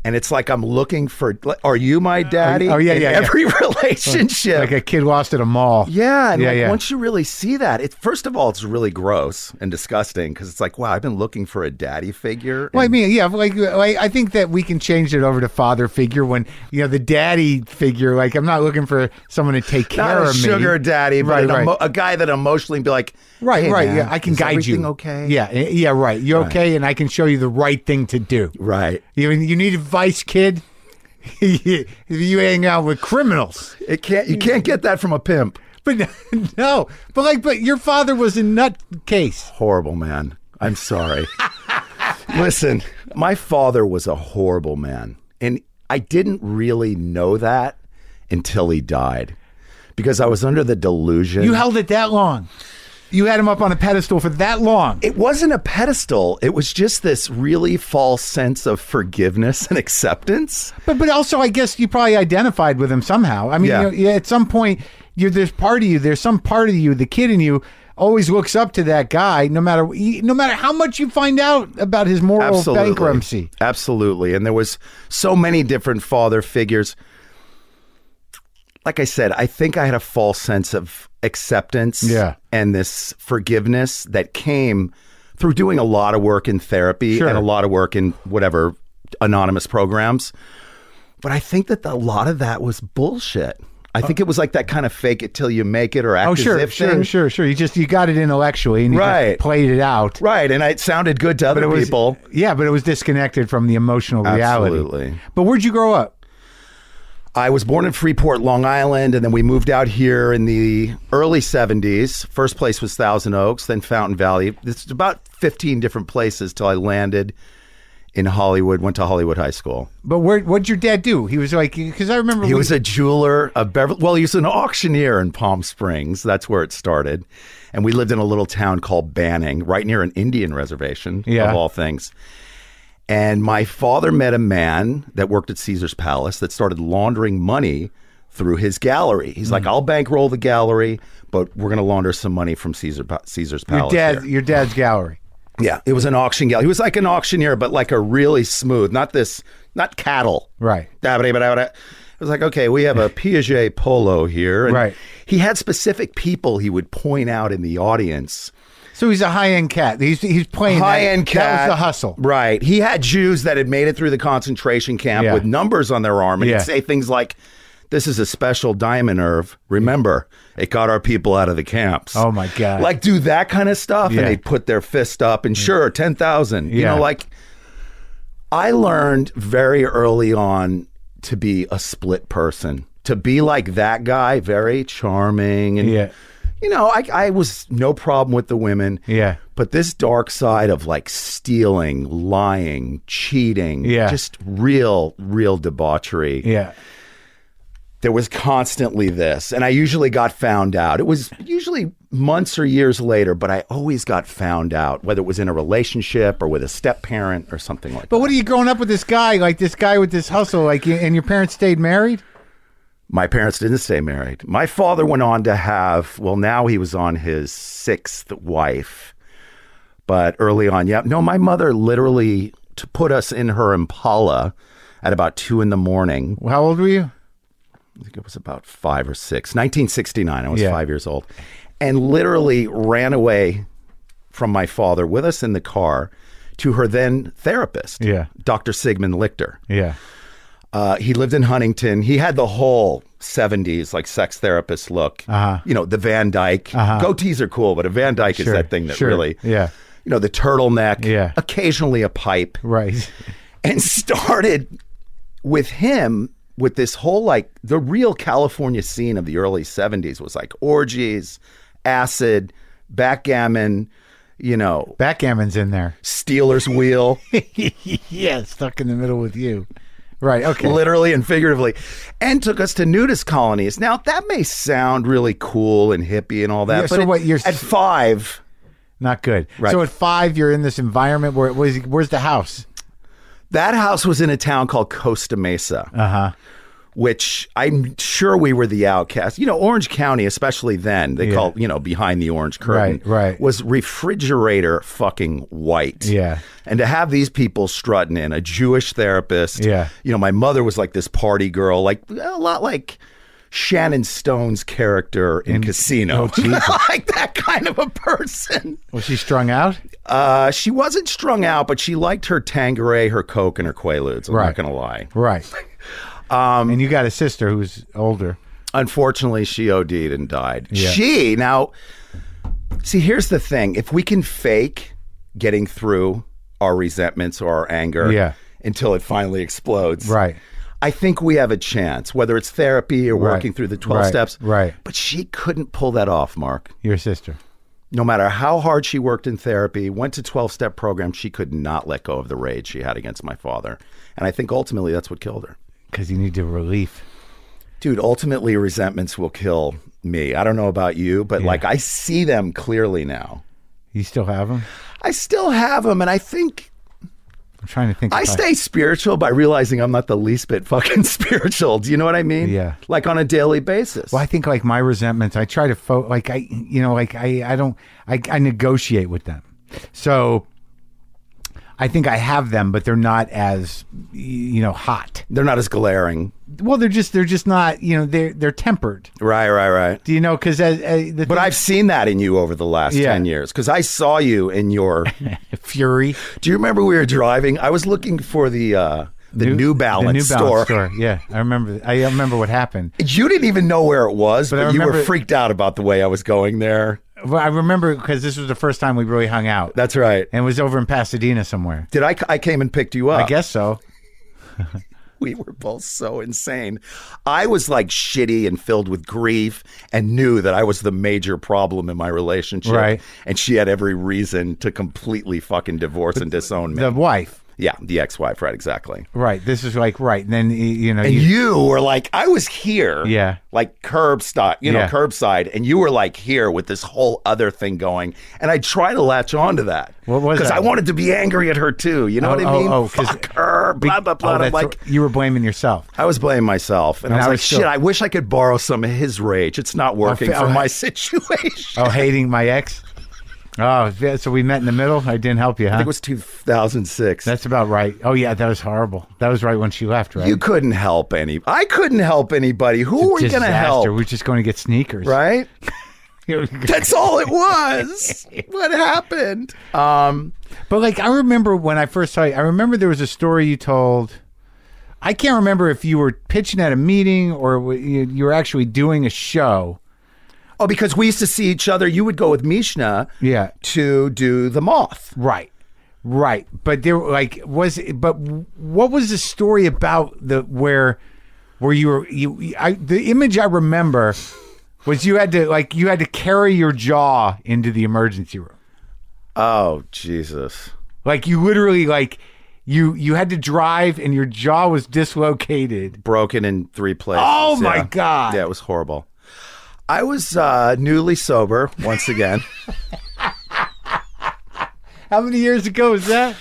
And it's like I'm looking for. Are you my daddy? oh, yeah, In yeah, yeah. Every *laughs* relationship. Like a kid lost at a mall. yeah, and Yeah, like yeah. once you really see that, it first of all, it's really gross and disgusting because it's like, wow, I've been looking for a daddy figure. Well, I mean, yeah, like, like I think that we can change it over to father figure when you know the daddy figure. Like, I'm not looking for someone to take care not a of me. sugar daddy, but Right, an right. emo- a guy that emotionally be like, Right, "Hey, right. man, yeah, I can is guide everything you. Okay. Yeah, eh, yeah, right. You're okay, and I can show you the right thing to do. Right. You you need advice, kid. *laughs* you hang out with criminals, It can't. You can't get that from a pimp. but *laughs* no. But like, but your father was a nutcase. Horrible man. I'm sorry. *laughs* Listen, my father was a horrible man. And I didn't really know that until he died. Because I was under the delusion. You held it that long. You had him up on a pedestal for that long. it wasn't a pedestal. It was just this really false sense of forgiveness and acceptance. But but also, I guess you probably identified with him somehow. I mean, Yeah. you know, at some point, there's part of you, there's some part of you, the kid in you, always looks up to that guy, no matter no matter how much you find out about his moral Absolutely. bankruptcy. Absolutely. And there was so many different father figures. Like I said, I think I had a false sense of acceptance Yeah. and this forgiveness that came through doing a lot of work in therapy Sure. and a lot of work in whatever anonymous programs. But I think that a lot of that was bullshit. I think it was like that kind of fake it till you make it or oh, act Oh, as sure, if sure, thing. sure, sure. You just you got it intellectually and you Right. played it out. Right. And it sounded good to other But it was people. yeah, but it was disconnected from the emotional reality. Absolutely. But where'd you grow up? I was born in Freeport, Long Island, and then we moved out here in the early 70s. First place was Thousand Oaks, then Fountain Valley. It's about 15 different places till I landed in Hollywood, went to Hollywood High School. But where what'd your dad do? He was like because I remember He we- was a jeweler, a Beverly. Well, he was an auctioneer in Palm Springs. That's where it started. And we lived in a little town called Banning, right near an Indian reservation, Yeah. of all things. And my father met a man that worked at Caesar's Palace that started laundering money through his gallery. He's Hmm. like, "I'll bankroll the gallery, but we're going to launder some money from Caesar Caesar's your Palace." dad here." your dad's gallery. Yeah, it was an auction gallery. He was like an auctioneer, but like a really smooth, not this, not cattle. Right. It was like, okay, we have a Piaget polo here. And Right. He had specific people he would point out in the audience. So he's a high end cat. He's he's playing that- High end cat. That was the hustle. Right. He had Jews that had made it through the concentration camp Yeah. with numbers on their arm and Yeah. he'd say things like, this is a special diamond nerve. Remember, it got our people out of the camps. Oh, my God. Like do that kind of stuff, Yeah. and they'd put their fist up and sure, ten thousand. You know, like I learned very early on to be a split person, to be like that guy, very charming and Yeah. You know, I I was no problem with the women. Yeah. But this dark side of like stealing, lying, cheating, Yeah. just real, real debauchery. Yeah. There was constantly this. And I usually got found out. It was usually months or years later, but I always got found out, whether it was in a relationship or with a step parent or something like But that. But what are you growing up with this guy, like this guy with this hustle, like, and your parents stayed married? My parents didn't stay married. My father went on to have, well, now he was on his sixth wife. But early on, yeah. No, my mother literally to put us in her Impala at about two in the morning. How old were you? I think it was about five or six. 1969. I was Yeah. five years old. And literally ran away from my father with us in the car to her then therapist, Yeah. Dr. Sigmund Lichter. Yeah. Uh, he lived in Huntington. He had the whole 70s like sex therapist look. Uh-huh. You know, the Van Dyke. Goatees are cool, but a Van Dyke Sure, is that thing that sure. really, Yeah. you know, the turtleneck, Yeah. occasionally a pipe, Right. and started with him with this whole like the real California scene of the early 70s was like orgies, acid, backgammon, you know, Backgammon's in there. Stealers Wheel. *laughs* yeah, stuck in the middle with you. Right. Okay. literally and figuratively, and took us to nudist colonies. Now that may sound really cool and hippie and all that, Yeah, but so it- what, you're- at five, Not good. Right. So at five, you're in this environment where where's, where's the house? that house was in a town called Costa Mesa, Uh huh. Which I'm sure we were the outcast. You know, Orange County, especially then, they Yeah. call you know behind the orange curtain, Right, right. was refrigerator fucking white. Yeah. And to have these people strutting in, a Jewish therapist. Yeah. You know, my mother was like this party girl, like a lot like Sharon Stone's character in, Casino. oh, *laughs* like that kind of a person. Was she strung out? Uh, she wasn't strung out, but she liked her Tanqueray, her Coke, and her Quaaludes. I'm Right. not going to lie. Right. Um, and you got a sister who's older. Unfortunately, she OD'd and died. Yeah. She, now, see, here's the thing. If we can fake getting through our resentments or our anger Yeah. until it finally explodes, Right. I think we have a chance, whether it's therapy or Right. working through the 12 Right. steps. Right. But she couldn't pull that off, Mark. Your sister. No matter how hard she worked in therapy, went to 12 step programs, she could not let go of the rage she had against my father. And I think ultimately that's what killed her. Because you need the relief. Dude, ultimately resentments will kill me. I don't know about you, but like I see them clearly now. You still have them? I still have them, and I think I'm trying to think. I stay spiritual by realizing I'm not the least bit fucking *laughs* spiritual. Do you know what I mean? Yeah. Like on a daily basis. Well, I think like my resentments, I try to fo- like I, you know, like I, I don't, I, I negotiate with them. So I think I have them, but they're not as, you know, hot. They're not as glaring. Well, they're just, they're just not, you know, they're they're tempered. Right, right, right. Do you know? Because uh, uh, the But I've seen that in you over the last Yeah. 10 years because I saw you in your. *laughs* fury, Do you remember we were driving? I was looking for the uh, the New, Balance, the New store. Balance store. Yeah, I remember. I remember what happened. You didn't even know where it was, but, I you were freaked out about the way I was going there. Well, I remember because this was the first time we really hung out, That's right. and it was over in Pasadena somewhere. Did I? I came and picked you up. I guess so. *laughs* we were both so insane. I was like shitty and filled with grief and knew that I was the major problem in my relationship. Right. And she had every reason to completely fucking divorce and disown me. The wife, yeah, the ex wife, right, exactly. right? This is like right. And then you know, And you- you were like, I was here. Yeah. Like curb stop, you know, Yeah. curbside. And you were like here with this whole other thing going. And I try to latch on to that. What was Because? I wanted to be angry at her too. You know Oh, what I oh, mean? oh, oh, Fuck her, blah, blah, blah. Oh, I'm like, you were blaming yourself. I was blaming myself, and, And I was I like, still- "Shit! I wish I could borrow some of his rage. It's not oh, working fa- for oh, my *laughs* situation." Oh, hating my ex. Oh, so we met in the middle. I didn't help you, huh? I think it was 2006. That's about right. Oh yeah, that was horrible. That was right when she left, right? you couldn't help any. I couldn't help anybody. Who were we going to help? We're just going to get sneakers, Right? *laughs* That's all it was. what happened? Um, But like, I remember when I first saw you. I remember there was a story you told. I can't remember if you were pitching at a meeting or you you were actually doing a show. Oh, because we used to see each other. You would go with Mishna Yeah. to do the moth. Right. Right. But there like was but what was the story about the where where you were you I the image I remember was you had to like you had to carry your jaw into the emergency room. Oh Jesus! Like you literally like you you had to drive and your jaw was dislocated. Broken in three places. Oh, my yeah. God. Yeah, it was horrible. I was uh, newly sober once again. *laughs* How many years ago was that?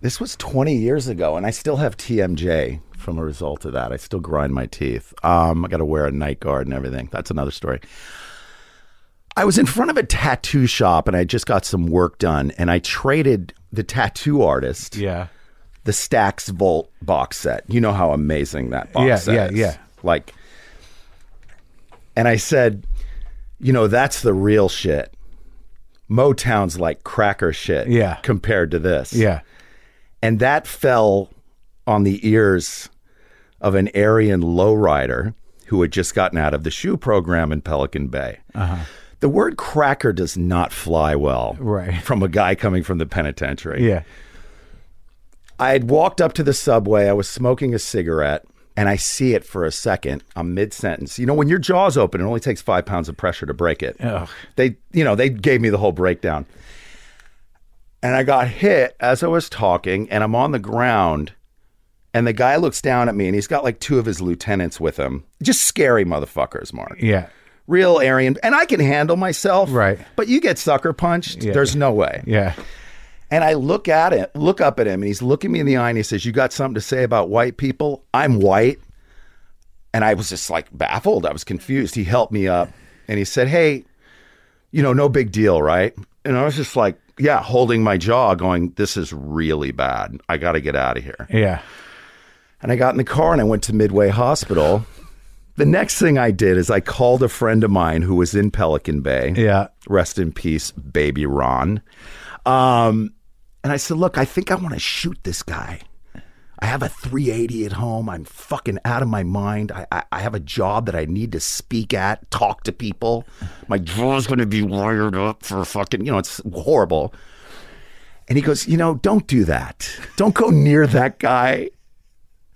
This was 20 years ago, and I still have TMJ from a result of that. I still grind my teeth. Um, I got to wear a night guard and everything. That's another story. I was in front of a tattoo shop, and I just got some work done, and I traded the tattoo artist Yeah. the Stax Volt box set. You know how amazing that box Yeah, set yeah, is. yeah. Like, and I said, you know, that's the real shit. Motown's like cracker shit Yeah. compared to this. Yeah. And that fell on the ears of an Aryan lowrider who had just gotten out of the SHU program in Pelican Bay. Uh-huh. The word cracker does not fly well Right. *laughs* from a guy coming from the penitentiary. Yeah. I had walked up to the subway. I was smoking a cigarette, and I see it for a second. I'm mid sentence. You know, when your jaw's open, it only takes five pounds of pressure to break it. Ugh. They, you know, they gave me the whole breakdown. And I got hit as I was talking, and I'm on the ground. And the guy looks down at me, and he's got like two of his lieutenants with him. Just scary motherfuckers, Mark. Yeah. Real Aryan. And I can handle myself. Right. But you get sucker punched, Yeah. there's no way. Yeah. And I look at it, look up at him, and he's looking me in the eye and he says, You got something to say about white people? I'm white. And I was just like baffled. I was confused. He helped me up and he said, Hey, you know, no big deal, right? And I was just like, Yeah, holding my jaw, going, This is really bad. I got to get out of here. Yeah. And I got in the car and I went to Midway Hospital. The next thing I did is I called a friend of mine who was in Pelican Bay Yeah. rest in peace, baby Ron. Um, and I said, look, I think I want to shoot this guy. I have a 380 at home. I'm fucking out of my mind. I, I, I have a job that I need to speak at, talk to people. My jaw's going to be wired up for fucking, you know, it's horrible. And he goes, you know, don't do that. Don't go near that guy.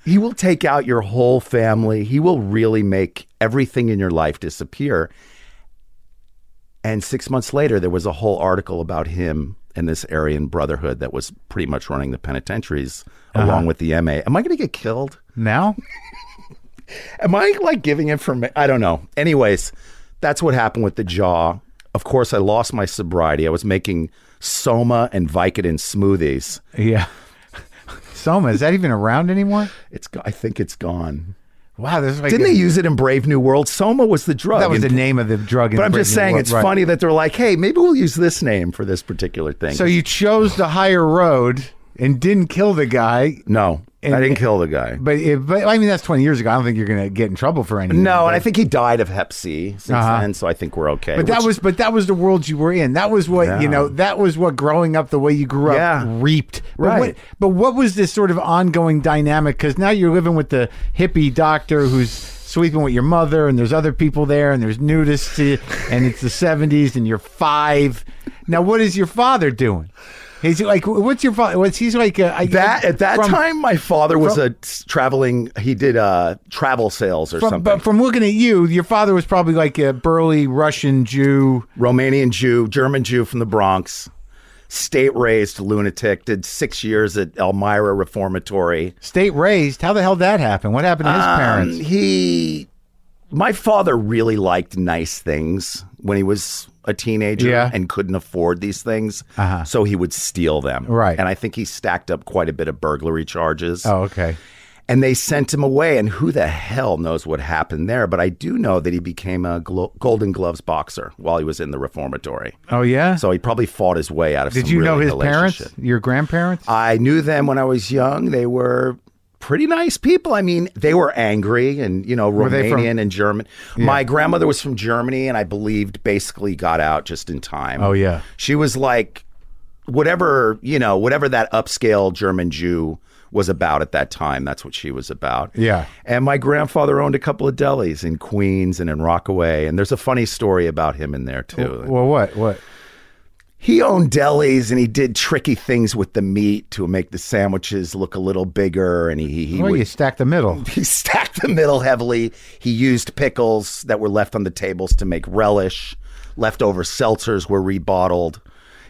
He will take out your whole family. He will really make everything in your life disappear. And six months later, there was a whole article about him and this Aryan Brotherhood that was pretty much running the penitentiaries uh-huh. along with the MA. Am I going to get killed? Now? *laughs* Am I like giving information? I don't know. Anyways, that's what happened with the jaw. Of course, I lost my sobriety. I was making Soma and Vicodin smoothies. Yeah. *laughs* Soma, is that even around anymore? It's I think it's gone. Wow, this is like Didn't a- they use it in Brave New World? Soma was the drug. that was the name of the drug. in But I'm Britain just saying, War- it's funny that they're like, hey, maybe we'll use this name for this particular thing. So you chose the higher road and didn't kill the guy, no, And- I didn't kill the guy. but, it, but I mean that's 20 years ago. I don't think you're going to get in trouble for anything. No, and I think he died of Hep C since Uh-huh. then, so I think we're okay. But that which- was but that was the world you were in. That was what Yeah. you know. That was what growing up the way you grew up Yeah. reaped. But Right. What, but what was this sort of ongoing dynamic? Because now you're living with the hippie doctor who's sleeping with your mother, and there's other people there, and there's nudists, and it's the 70s, and you're five. Now, what is your father doing? He's like, what's your father? What's he's like? Uh, I- that at that from- time, my father was from- a traveling. He did uh, travel sales or From, something. but from looking at you, your father was probably like a burly Russian Jew. Romanian Jew, German Jew from the Bronx, state raised lunatic. Did six years at Elmira Reformatory. State raised. How the hell did that happen? What happened to his Um, parents? He, my father really liked nice things when he was a teenager Yeah. and couldn't afford these things. Uh-huh. So he would steal them. Right. And I think he stacked up quite a bit of burglary charges. Oh, okay. And they sent him away. And who the hell knows what happened there? But I do know that he became a glo- Golden Gloves boxer while he was in the reformatory. Oh yeah. So he probably fought his way out of Did you know really his parents? Your grandparents? I knew them when I was young. They were pretty nice people. I mean, they were angry and, you know, Romanian and German. My grandmother was from Germany and I believed basically got out just in time. Oh, yeah. She was like whatever, you know, whatever that upscale German Jew was about at that time. That's what she was about. Yeah. And my grandfather owned a couple of delis in Queens and in Rockaway. And there's a funny story about him in there, too. Well, what? What? He owned delis and he did tricky things with the meat to make the sandwiches look a little bigger. And he he, Well, would- you stacked the middle. *laughs* he stacked the middle heavily. He used pickles that were left on the tables to make relish. Leftover seltzers were rebottled.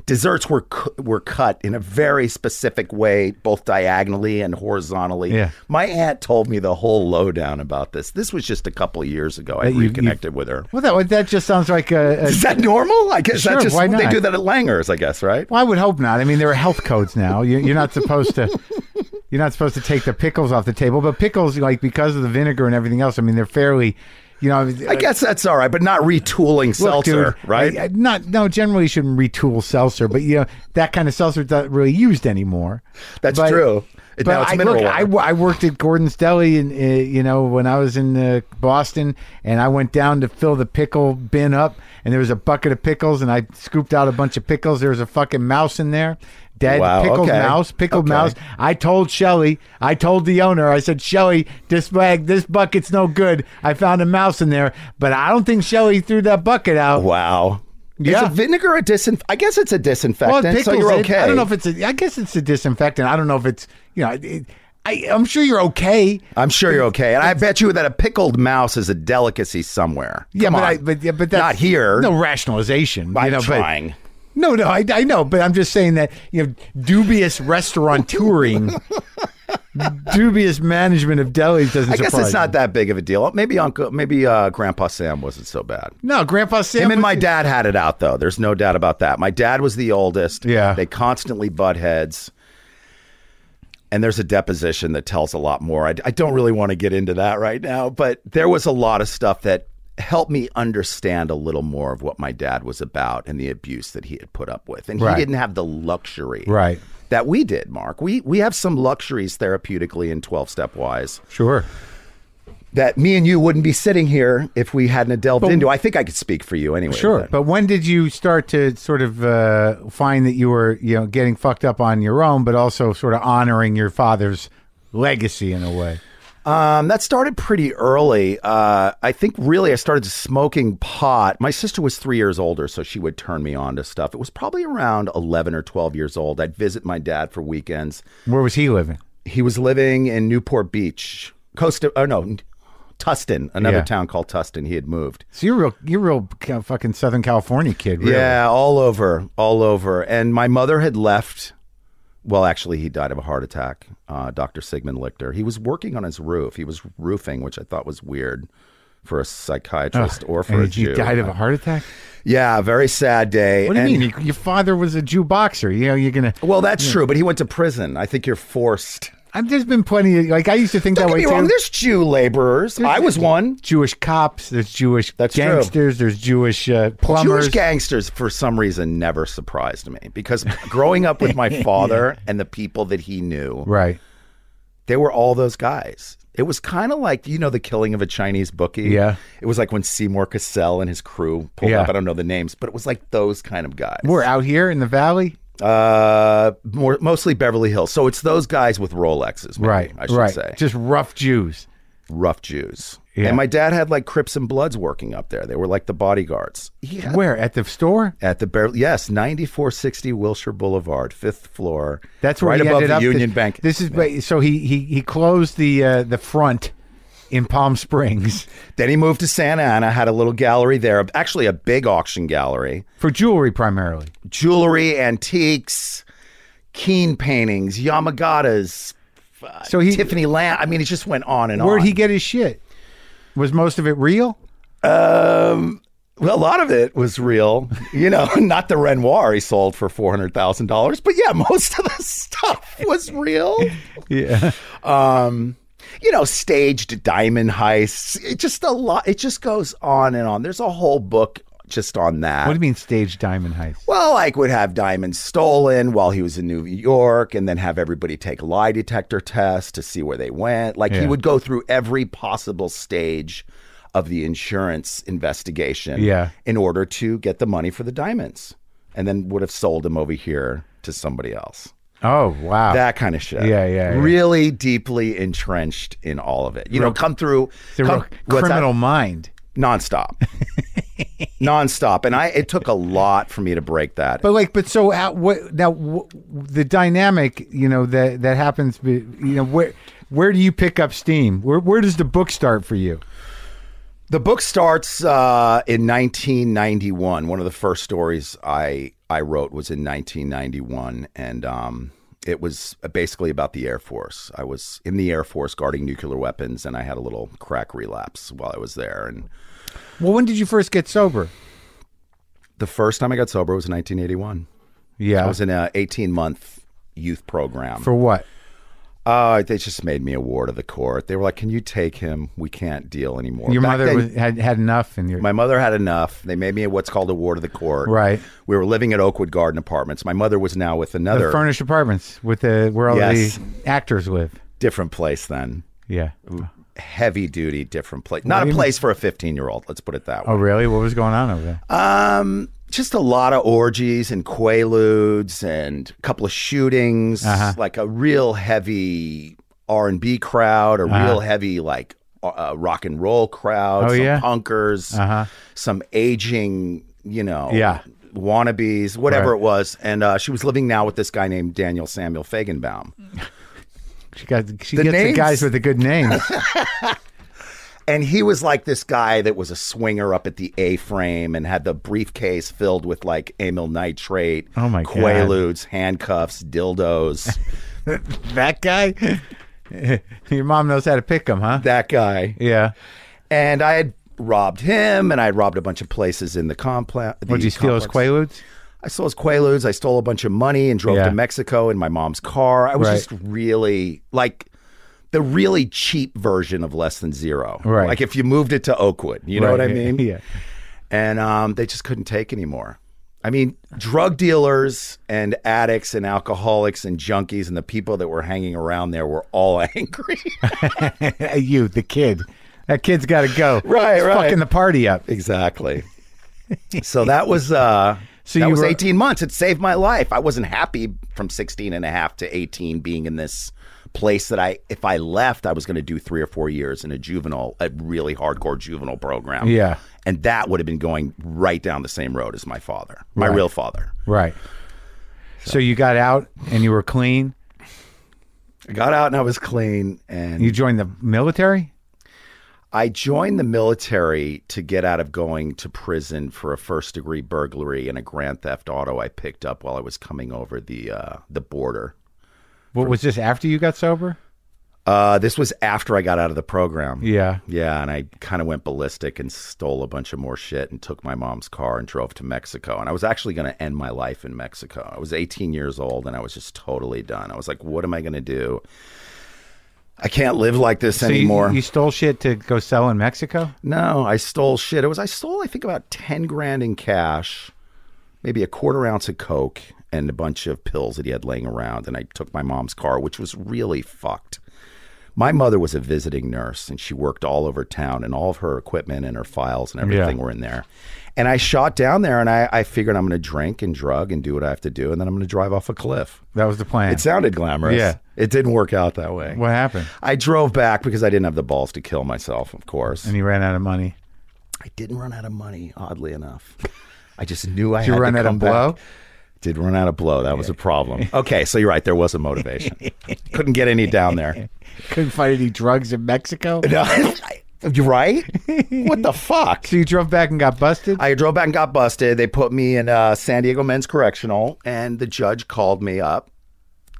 Desserts were cu- were cut in a very specific way, both diagonally and horizontally. Yeah. My aunt told me the whole lowdown about this. This was just a couple of years ago. I you- you- reconnected with her. Well, that that just sounds like a. a Is that normal? I guess Sure, that's just why they do that at Langers, I guess, right? well, I would hope not. I mean, there are health codes now. You, you're not supposed to. *laughs* You're not supposed to take the pickles off the table, but pickles, like because of the vinegar and everything else, I mean, they're fairly, you know. I guess that's all right, but not retooling Look, seltzer, dude, right? I- I- not no. Generally, you shouldn't retool seltzer, but you know that kind of seltzer is not really used anymore. That's But- true. But now it's I, mineral look, water. I, I worked at Gordon's Deli, and uh, you know when I was in uh, Boston, and I went down to fill the pickle bin up, and there was a bucket of pickles, and I scooped out a bunch of pickles. There was a fucking mouse in there, dead Wow, pickled okay. mouse, pickled Okay. mouse. I told Shelly, I told the owner, I said, Shelly, this bag, this bucket's no good. I found a mouse in there, but I don't think Shelly threw that bucket out. wow. Yeah. Is a vinegar a disinf? I guess it's a Well, disinfectant, pickles, so you're it- okay. I don't know if it's a. I guess it's a disinfectant. I don't know if it's. You know, it, I, I'm sure you're okay. I'm sure you're okay, and I bet you that a pickled mouse is a delicacy somewhere. Yeah, Come but on. I, but yeah, but that's not here. No rationalization. I'm you know, but- no, no, I, I know, but I'm just saying that you know, dubious restaurateuring, *laughs* dubious management of delis doesn't. I guess it's not that big of a deal. Maybe Uncle, maybe uh, Grandpa Sam wasn't so bad. No, Grandpa Sam. Him and my dad had it out though. There's no doubt about that. My dad was the oldest. Yeah. They constantly butt heads. And there's a deposition that tells a lot more. I, I don't really want to get into that right now, but there was a lot of stuff that helped me understand a little more of what my dad was about and the abuse that he had put up with. And Right. he didn't have the luxury Right. That we did, Mark. We we have some luxuries therapeutically and 12 step wise Sure. that me and you wouldn't be sitting here if we hadn't delved into. I think I could speak for you anyway. Sure, but- but when did you start to sort of uh, find that you were, you know, getting fucked up on your own, but also sort of honoring your father's legacy in a way? Um, that started pretty early. Uh, I think really I started smoking pot. My sister was three years older, so she would turn me on to stuff. It was probably around 11 or 12 years old. I'd visit my dad for weekends. Where was he living? He was living in Newport Beach, Costa, oh no, Tustin, another Yeah. town called Tustin. He had moved. So you're real, you're real kind of fucking Southern California kid, really. Yeah, all over, all over. And my mother had left. Well, actually, he died of a heart attack. Uh, Dr. Sigmund Lichter. He was working on his roof. He was roofing, which I thought was weird. for a psychiatrist or for And a he Jew. died of a heart attack. yeah, very sad day. What do you And- mean? Your father was a Jew boxer. You know, you're gonna. Well, that's true, but he went to prison. I think you're forced. I've there's been plenty. Of, like I used to think Don't that get way me wrong. too. There's Jew laborers. I was one. Jewish cops. There's Jewish That's true. gangsters. There's Jewish uh, plumbers. Jewish gangsters, for some reason, never surprised me because growing up with my *laughs* father and the people that he knew, right. they were all those guys. It was kind of like you know the killing of a Chinese bookie. Yeah. it was like when Seymour Cassel and his crew pulled Yeah. up. I don't know the names, but it was like those kind of guys. We're out here in the valley. Uh, more mostly Beverly Hills. So it's those guys with Rolexes, maybe, Right. I should right. say, Just rough Jews. rough Jews. Yeah. And my dad had like Crips and Bloods working up there. They were like the bodyguards. Had Where at the store? At the Beverly, yes, ninety four sixty Wilshire Boulevard, fifth floor. That's where right above the. Union This- Bank. This is so he he he closed the uh, the front in Palm Springs *laughs* Then he moved to Santa Ana, had a little gallery there, actually a big auction gallery, for jewelry primarily. jewelry, antiques, Keane paintings, Yamagatas, So he Tiffany Lamb. I mean, it just went on and on. where'd he get his shit? Was most of it real? Um, well, a lot of it was real. *laughs* You know, not the Renoir he sold for four hundred thousand dollars, but yeah, *laughs* most of the stuff was real. Yeah. um you know staged diamond heists. It just a lot it just goes on and on. There's a whole book just on that. What do you mean staged diamond heist? well like would have diamonds stolen while he was in new york and then have everybody take lie detector tests to see where they went. Like he would go through every possible stage of the insurance investigation Yeah. in order to get the money for the diamonds and then would have sold them over here to somebody else Oh wow. that kind of shit. Yeah, yeah, yeah. Really deeply entrenched in all of it. You know, come through the come, real what's that? criminal mind. nonstop, *laughs* nonstop, and I it took a lot for me to break that. But like, but so how, what now? the dynamic, you know, that that happens. You know, where where do you pick up steam? Where where does the book start for you? the book starts uh, in 1991. One of the first stories I I wrote was in 1991, and um, it was basically about the Air Force. I was in the Air Force guarding nuclear weapons, and I had a little crack relapse while I was there, and. Well, when did you first get sober? The first time I got sober was in 1981. Yeah, I was in a 18 month youth program. for what? Uh, they just made me a ward of the court. They were like, "Can you take him? We can't deal anymore." Your Back mother then, was, had had enough, and your my mother had enough. They made me a, what's called a ward of the court. Right. We were living at Oakwood Garden Apartments. My mother was now with the another furnished apartments with the where all Yes. the actors live. different place then. Yeah. Heavy duty, different place. Not a place for a 15 year old. Let's put it that way. Oh, really? What was going on over there? Um, just a lot of orgies and quaaludes and a couple of shootings. Uh-huh. Like a real heavy R and B crowd, a Uh-huh. real heavy like uh, rock and roll crowd. Oh, some yeah? punkers, Uh-huh. some aging, you know, Yeah. wannabes, whatever Right. it was. And uh, she was living now with this guy named Daniel Samuel Fagenbaum. She got she The gets names- the guys with the good names. *laughs* And he was like this guy that was a swinger up at the A frame and had the briefcase filled with like amyl nitrate, Oh, my God. quaaludes, handcuffs, dildos. *laughs* that guy. Your mom knows how to pick them, huh? that guy. Yeah. And I had robbed him and I had robbed a bunch of places in the complex. Would you steal his quaaludes? I stole his quaaludes. I stole a bunch of money and drove Yeah. to Mexico in my mom's car. I was Right. just really like the really cheap version of less than zero. Right. Like if you moved it to Oakwood, you know what I *laughs* mean? Yeah. and um, they just couldn't take anymore. I mean, drug dealers and addicts and alcoholics and junkies and the people that were hanging around there were all *laughs* angry. *laughs* you, the kid. That kid's got to go. Right, It's right. Fucking the party up. exactly. so that was uh So that you was were- 18 months. It saved my life. I wasn't happy from 16 and a half to 18 being in this place that I if I left I was going to do 3 or 4 years in a juvenile a really hardcore juvenile program. Yeah. And that would have been going right down the same road as my father. My Right. real father. Right. So you got out and you were clean. I got out and I was clean and You joined the military. I joined the military to get out of going to prison for a first degree burglary and a grand theft auto I picked up while I was coming over the uh, the border. What was this after you got sober? Uh, this was after I got out of the program. Yeah. Yeah, and I kind of went ballistic and stole a bunch of more shit and took my mom's car and drove to Mexico. And I was actually going to end my life in Mexico. I was 18 years old and I was just totally done. I was like, what am I going to do? I can't live like this So you, anymore. you stole shit to go sell in Mexico? No, I stole shit. It was I stole I think about ten grand in cash, maybe a quarter ounce of coke, and a bunch of pills that he had laying around. And I took my mom's car, which was really fucked. My mother was a visiting nurse, and she worked all over town, and all of her equipment and her files and everything Yeah. were in there. And I shot down there, and I, I figured I'm going to drink and drug and do what I have to do, and then I'm going to drive off a cliff. That was the plan. It sounded glamorous. Yeah. It didn't work out that way. what happened? I drove back because I didn't have the balls to kill myself, of course. And you ran out of money. I didn't run out of money, oddly enough. I just knew I Did you had run to out of come back. Did run out of blow. That was a problem. Okay, so you're right. There was a motivation. Couldn't get any down there. *laughs* Couldn't find any drugs in Mexico. *laughs* No, you're right. What the fuck? So you drove back and got busted. I drove back and got busted. They put me in uh, San Diego Men's Correctional, and the judge called me up.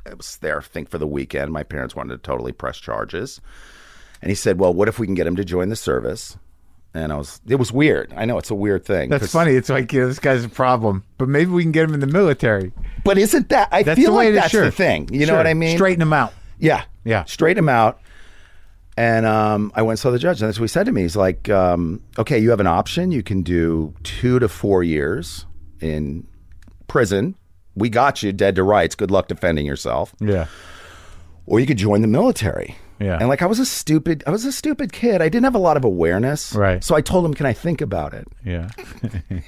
I was there, I think, for the weekend. My parents wanted to totally press charges, and he said, "Well, what if we can get him to join the service?" And I was, it was weird. I know it's a weird thing. That's funny. It's like you know, this guy's a problem, but maybe we can get him in the military. But isn't that? I That's feel like that's Sure. the thing. You know what I mean? Straighten him out. Yeah. Yeah. Straighten him out. And um, I went and saw the judge, and that's what he said to me. He's like, um, "Okay, you have an option. You can do two to four years in prison. We got you dead to rights. Good luck defending yourself. Yeah. Or you could join the military." Yeah. And like I was a stupid, I was a stupid kid. I didn't have a lot of awareness. Right. So I told him, "Can I think about it?" Yeah. *laughs*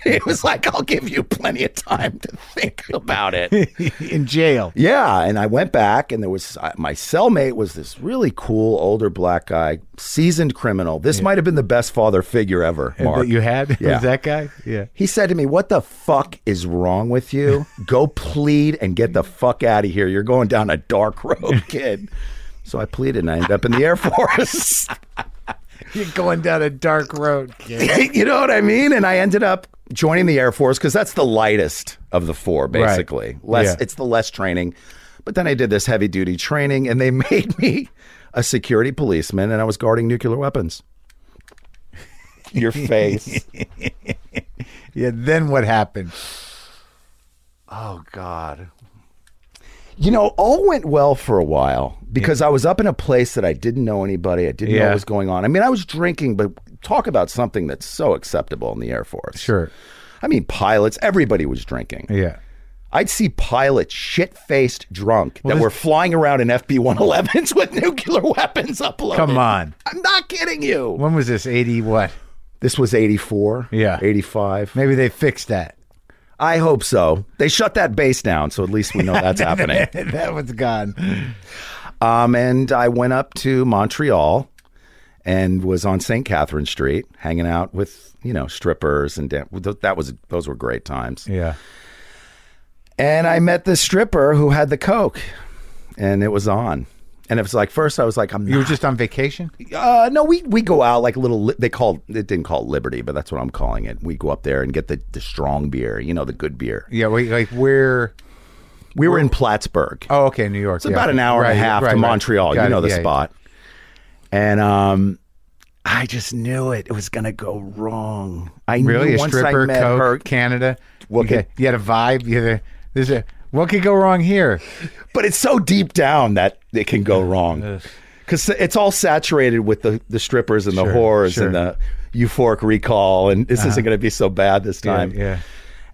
It was like, "I'll give you plenty of time to think about it." *laughs* in jail. Yeah, and I went back, and there was uh, my cellmate was this really cool older black guy, seasoned criminal. This might have been the best father figure ever, Mark. That you had *laughs* Yeah. was that guy. Yeah. he said to me, "What the fuck is wrong with you? Go plead and get the fuck out of here. You're going down a dark road, kid." So I pleaded, and I ended up in the Air Force. *laughs* You're going down a dark road, kid. *laughs* you know what I mean? And I ended up joining the Air Force because that's the lightest of the four, basically. Less, Yeah. it's the less training. But then I did this heavy duty training, and they *laughs* made me a security policeman, and I was guarding nuclear weapons. Your face. yeah. Then what happened? oh God. You know, all went well for a while because I was up in a place that I didn't know anybody. I didn't know what was going on. I mean, I was drinking, but talk about something that's so acceptable in the Air Force. Sure. I mean, pilots, everybody was drinking. Yeah. I'd see pilots shit faced drunk that this- were flying around in FB 111s *laughs* with nuclear weapons uploaded. Come on. I'm not kidding you. When was this? Eighty what? This was 84. Yeah. 85. Maybe they fixed that. I hope so. They shut that base down, so at least we know that's *laughs* happening. that one's gone. Um, and I went up to Montreal and was on St. Catherine Street hanging out with, you know, strippers and dan- that was those were great times. Yeah. And I met this stripper who had the coke, and it was on. And it was like first I was like, I'm You were just on vacation. Uh, no, we we go out like a little. Li- they called it didn't call it Liberty, but that's what I'm calling it. We go up there and get the the strong beer, you know, the good beer. Yeah. Wait. Like where? We were in Plattsburgh. Oh, okay. New York. It's about an hour and a half to Montreal. You know the spot. And um, I just knew it. It was going to go wrong. I Really, knew a once stripper, Coke, her. Canada. What you, could- had, you had a vibe. You had a, there's a. What could go wrong here? But it's so deep down that it can go wrong. Because it's all saturated with the, the strippers and the Sure, whores sure. and the euphoric recall. And this uh-huh. isn't going to be so bad this time. Yeah. yeah.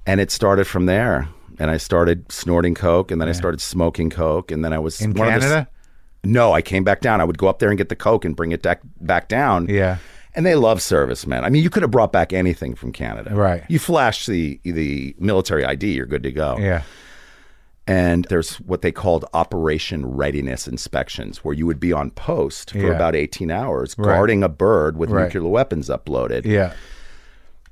And it started from there. And I started snorting Coke and then I started smoking Coke. And then I was In of the- Canada. no, I came back down. I would go up there and get the Coke and bring it back, back down. Yeah. And they love service, man. I mean, you could have brought back anything from Canada. Right. You flash the the military ID, you're good to go. Yeah. And there's what they called operation readiness inspections, where you would be on post for Yeah. about 18 hours Right. guarding a bird with Right. nuclear weapons uploaded. Yeah.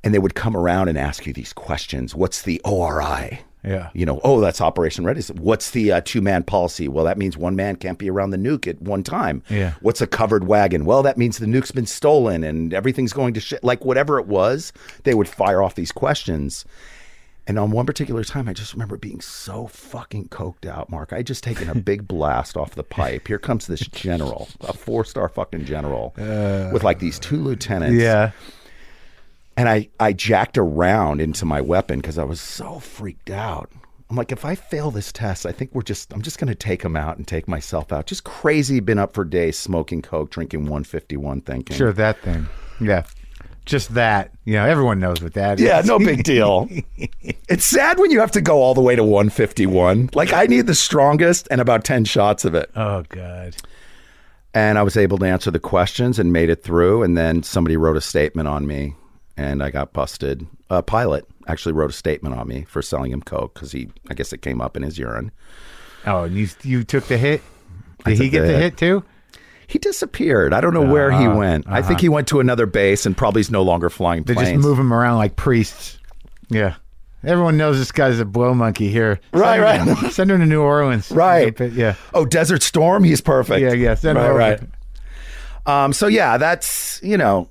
And they would come around and ask you these questions. What's the ORI? Yeah. You know, oh, that's Operation Readiness. What's the uh, two man policy? Well, that means one man can't be around the nuke at one time. Yeah. What's a covered wagon? Well, that means the nuke's been stolen and everything's going to shit. Like whatever it was, they would fire off these questions. And on one particular time, I just remember being so fucking coked out, Mark. I had just taken a big *laughs* blast off the pipe. Here comes this general, a four star fucking general, uh, with like these two lieutenants. Yeah. And I, I jacked around into my weapon because I was so freaked out. I'm like, if I fail this test, I think we're just, I'm just going to take him out and take myself out. Just crazy, been up for days, smoking Coke, drinking 151, thinking. Sure, that thing. Yeah. Just that. You know, everyone knows what that is. Yeah, no big deal. *laughs* it's sad when you have to go all the way to 151. Like, I need the strongest and about 10 shots of it. Oh, God. And I was able to answer the questions and made it through. And then somebody wrote a statement on me and I got busted. A pilot actually wrote a statement on me for selling him Coke because he, I guess it came up in his urine. Oh, and you, you took the hit? Did he get the the hit. hit too? He disappeared. I don't know where he went. I think he went to another base and probably is no longer flying planes. They just move him around like priests. Yeah. Everyone knows this guy's a blow monkey here. Right, Send right. Him, *laughs* send him to New Orleans. Right. Yeah. Oh, Desert Storm. He's perfect. Yeah, yeah. Send him right, right. Um. So yeah, that's you know,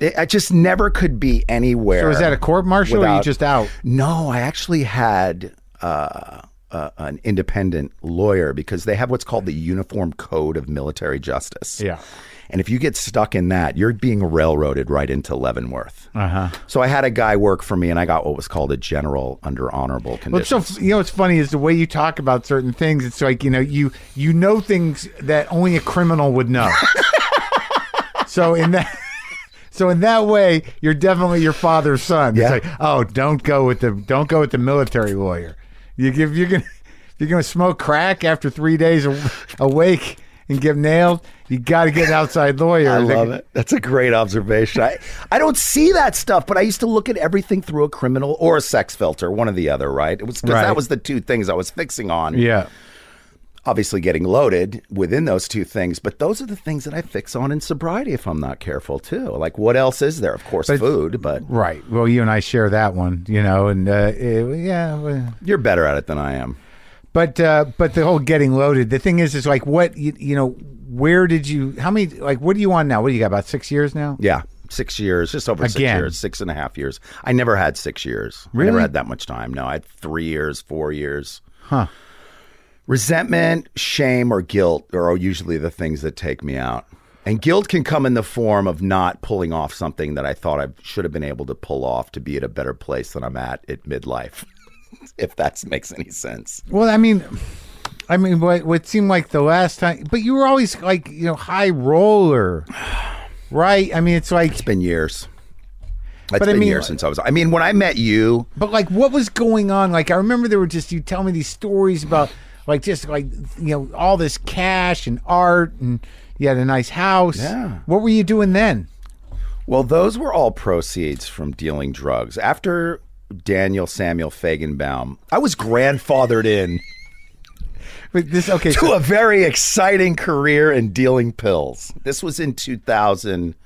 it, I just never could be anywhere. So is that a court martial or Are you just out? No, I actually had uh, uh, an independent lawyer because they have what's called the Uniform Code of Military Justice. Yeah. And if you get stuck in that, you're being railroaded right into Leavenworth. Uh huh. So I had a guy work for me, and I got what was called a general under honorable Well, conditions. so you know what's funny is the way you talk about certain things. It's like you know you you know things that only a criminal would know. *laughs* so in that. *laughs* So in that way, you're definitely your father's son. Yeah. It's like, oh, don't go with the don't go with the military lawyer. You give you're gonna *laughs* you're gonna smoke crack after three days awake and get nailed, you got to get an outside lawyer. I love it. That's a great observation. I, I don't see that stuff, but I used to look at everything through a criminal or a sex filter, one or the other, right? It was because Right. that was the two things I was fixing on. Yeah. Obviously, getting loaded within those two things, but those are the things that I fix on in sobriety if I'm not careful too. Like, what else is there? Of course, food, but Right. Well, you and I share that one, you know, and uh, it- yeah. well, you're better at it than I am. But uh, but the whole getting loaded. The thing is, is like what you, you know. Where did you? How many? Like, what do you on now? What do you got? About six years now. Yeah, six years, just over six years, six and a half years. I never had six years. I Really? never had that much time. No, I had three years, four years. Huh. Resentment, shame, or guilt are usually the things that take me out. And guilt can come in the form of not pulling off something that I thought I should have been able to pull off to be at a better place than I'm at at midlife. *laughs* if that makes any sense. Well, I mean, I mean, what what seemed like the last time, but you were always like you know high roller, *sighs* right? I mean, it's like, It's been years. It's But I mean- years since I was. I mean, when I met you, but like, what was going on? Like, I remember there were just you tell me these stories about like just like you know all this cash and art and you had a nice house. Yeah. What were you doing then? Well, those were all proceeds from dealing drugs. After Daniel Samuel Fagenbaum, I was grandfathered in But this okay. to So, a very exciting career in dealing pills. This was in 2000.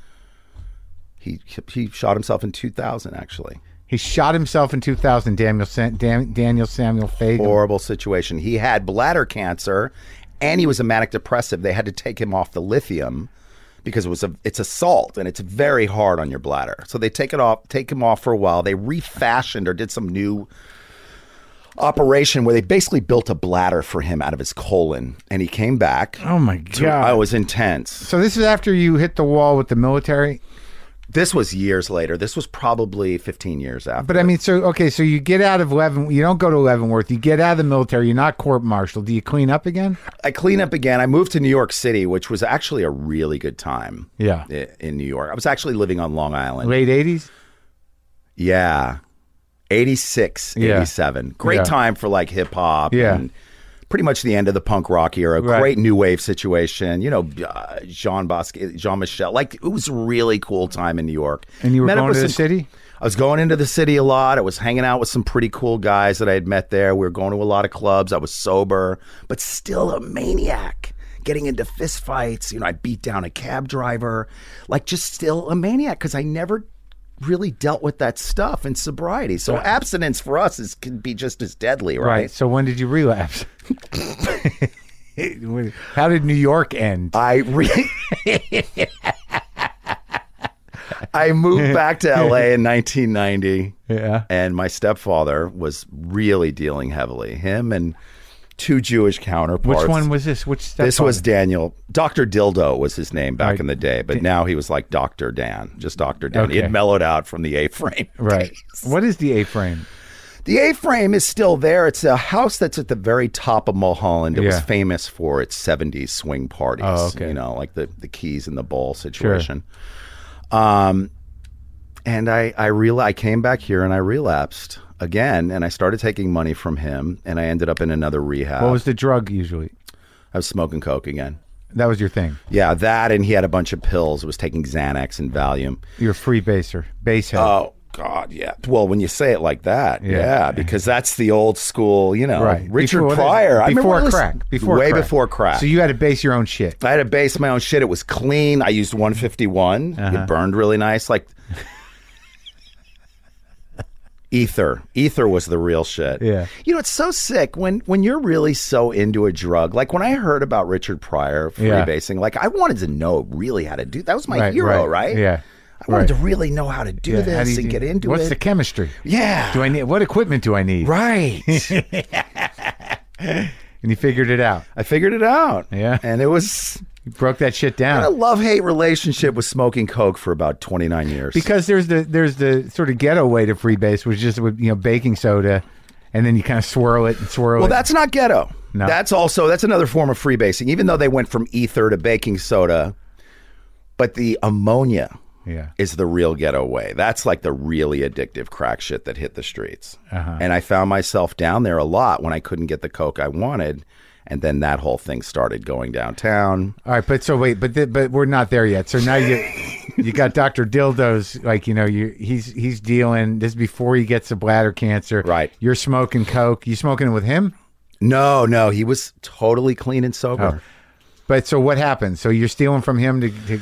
He he shot himself in 2000 actually. He shot himself in 2000. Daniel Sam, Dan, Daniel Samuel Fagan. Horrible situation. He had bladder cancer and he was a manic depressive. They had to take him off the lithium because it was a it's a salt and it's very hard on your bladder. So they take it off, take him off for a while. They refashioned or did some new operation where they basically built a bladder for him out of his colon and he came back. Oh my to- god! I was intense. so this is after you hit the wall with the military. This was years later. This was probably 15 years after. But I mean, so okay, so you get out of Leaven, you don't go to Leavenworth, you get out of the military, you're not court martial. Do you clean up again? I clean up again. I moved to New York City, which was actually a really good time. Yeah. i- In New York. I was actually living on Long Island. Late '80s. Yeah. 86, Yeah. 87. Great Yeah. time for like hip hop. Yeah. And pretty much the end of the punk rock era. Right. Great new wave situation. You know, uh, Jean Bosque, Jean Michel. Like it was a really cool time in New York. And you were Met going to the city. I was going into the city a lot. I was hanging out with some pretty cool guys that I had met there. We were going to a lot of clubs. I was sober, but still a maniac. Getting into fist fights. You know, I beat down a cab driver. Like just still a maniac because I never really dealt with that stuff in sobriety. So abstinence for us is can be just as deadly, right? Right. So when did you relapse? *laughs* How did New York end? I re- I moved back to LA *laughs* in 1990. Yeah. And my stepfather was really dealing heavily. Him and two Jewish counterparts. Which one was this? Which This was Daniel. Dr. Dildo was his name back Right. in the day, but now he was like Dr. Dan, just Dr. Dan. He had mellowed out from the A frame. *laughs* right. What is the A-frame? The A frame is still there. It's a house that's at the very top of Mulholland. It was famous for its 70s swing parties. Oh, okay. You know, like the, the keys in the bowl situation. Um, and I, I real I came back here and I relapsed again and I started taking money from him and I ended up in another rehab. What was the drug usually? I was smoking coke again. That was your thing. Yeah, that and he had a bunch of pills. Was taking Xanax and Valium. You're a free baser, base head. Oh God, yeah. Well, when you say it like that, Yeah. yeah, because that's the old school, you know, right. Richard Before- Pryor. I remember Before crack. Before way crack. before crack. So you had to base your own shit. I had to base my own shit. It was clean. I used 151. Uh-huh. It burned really nice. Like ether. Ether was the real shit. Yeah. You know, it's so sick when when you're really so into a drug. Like when I heard about Richard Pryor Yeah. freebasing, like I wanted to know really how to do. That was my Right, hero, right. right? Yeah. I wanted Right. to really know how to do Yeah, this do and do- get into What's it. What's the chemistry? yeah. Do I need what equipment do I need? right. *laughs* *laughs* And you figured it out. I figured it out. Yeah. And it was You broke that shit I had a love hate relationship with smoking coke for about 29 years. Because there's the there's the sort of ghetto way to freebase, which is just with you know baking soda, and then you kind of swirl it and swirl Well, it. Well, that's not ghetto. No. That's also that's another form of freebasing. Even though they went from ether to baking soda, but the ammonia yeah. is the real ghetto way. That's like the really addictive crack shit that hit the streets. Uh-huh. And I found myself down there a lot when I couldn't get the coke I wanted, and then that whole thing started going downtown. All right, but so wait, but th- but we're not there yet. So now you *laughs* you got Doctor Dildos, like you know, you he's he's dealing this is before he gets the bladder cancer. Right. You're smoking coke. You smoking it with him? No, no, he was totally clean and sober. Oh. But so what happened? So you're stealing from him to, to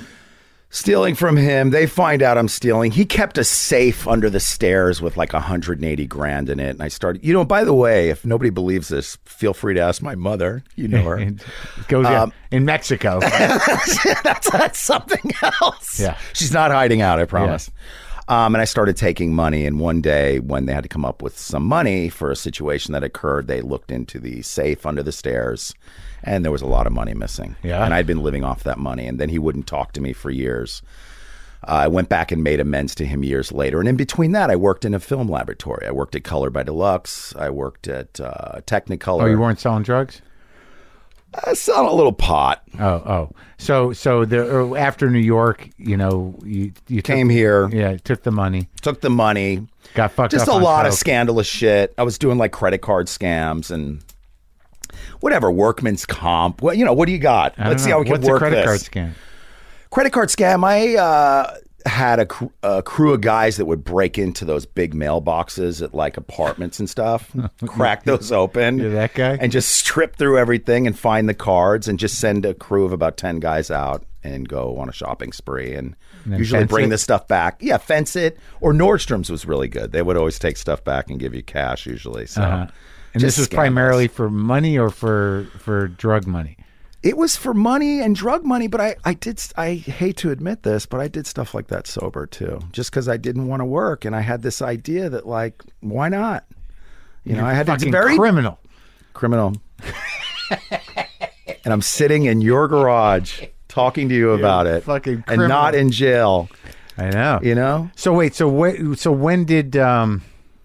stealing from him. They find out I'm stealing. He kept a safe under the stairs with like 180 grand in it. And I started, you know, by the way, if nobody believes this, feel free to ask my mother. You know her. *laughs* goes yeah, Um, in Mexico. *laughs* that's, that's something else. Yeah. She's not hiding out, I promise. Um, and I started taking money. And one day, when they had to come up with some money for a situation that occurred, they looked into the safe under the stairs, and there was a lot of money missing. Yeah. And I'd been living off that money. And then he wouldn't talk to me for years. Uh, I went back and made amends to him years later. And in between that, I worked in a film laboratory. I worked at Color by Deluxe. I worked at uh, Technicolor. oh, you weren't selling drugs? I selling a little pot. Oh, oh. So so the after New York, you know, you you took- Came here, yeah, took the money, took the money, got fucked up. just a lot of scandalous shit. I was doing like credit card scams and whatever workman's comp. What you know? What do you got? Let's see know. how we can work a credit this. card scam? Credit card scam. I uh, had a, cr- a crew of guys that would break into those big mailboxes at like apartments and stuff, *laughs* crack those open. You're that guy? and just strip through everything and find the cards and just send a crew of about ten guys out and go on a shopping spree and. then Usually bring it? the stuff back. Yeah, fence it. Or Nordstrom's was really good. They would always take stuff back and give you cash usually. So Uh-huh. And just this was scam primarily for money or for for drug money. It was for money and drug money, but I, I did. I hate to admit this, but I did stuff like that sober too, just because I didn't want to work, and I had this idea that like, why not? You know, I had Fucking very criminal. criminal, and I'm sitting in your garage talking to you about it, fucking and not in jail. I know. You know, So wait, so wait, so when did um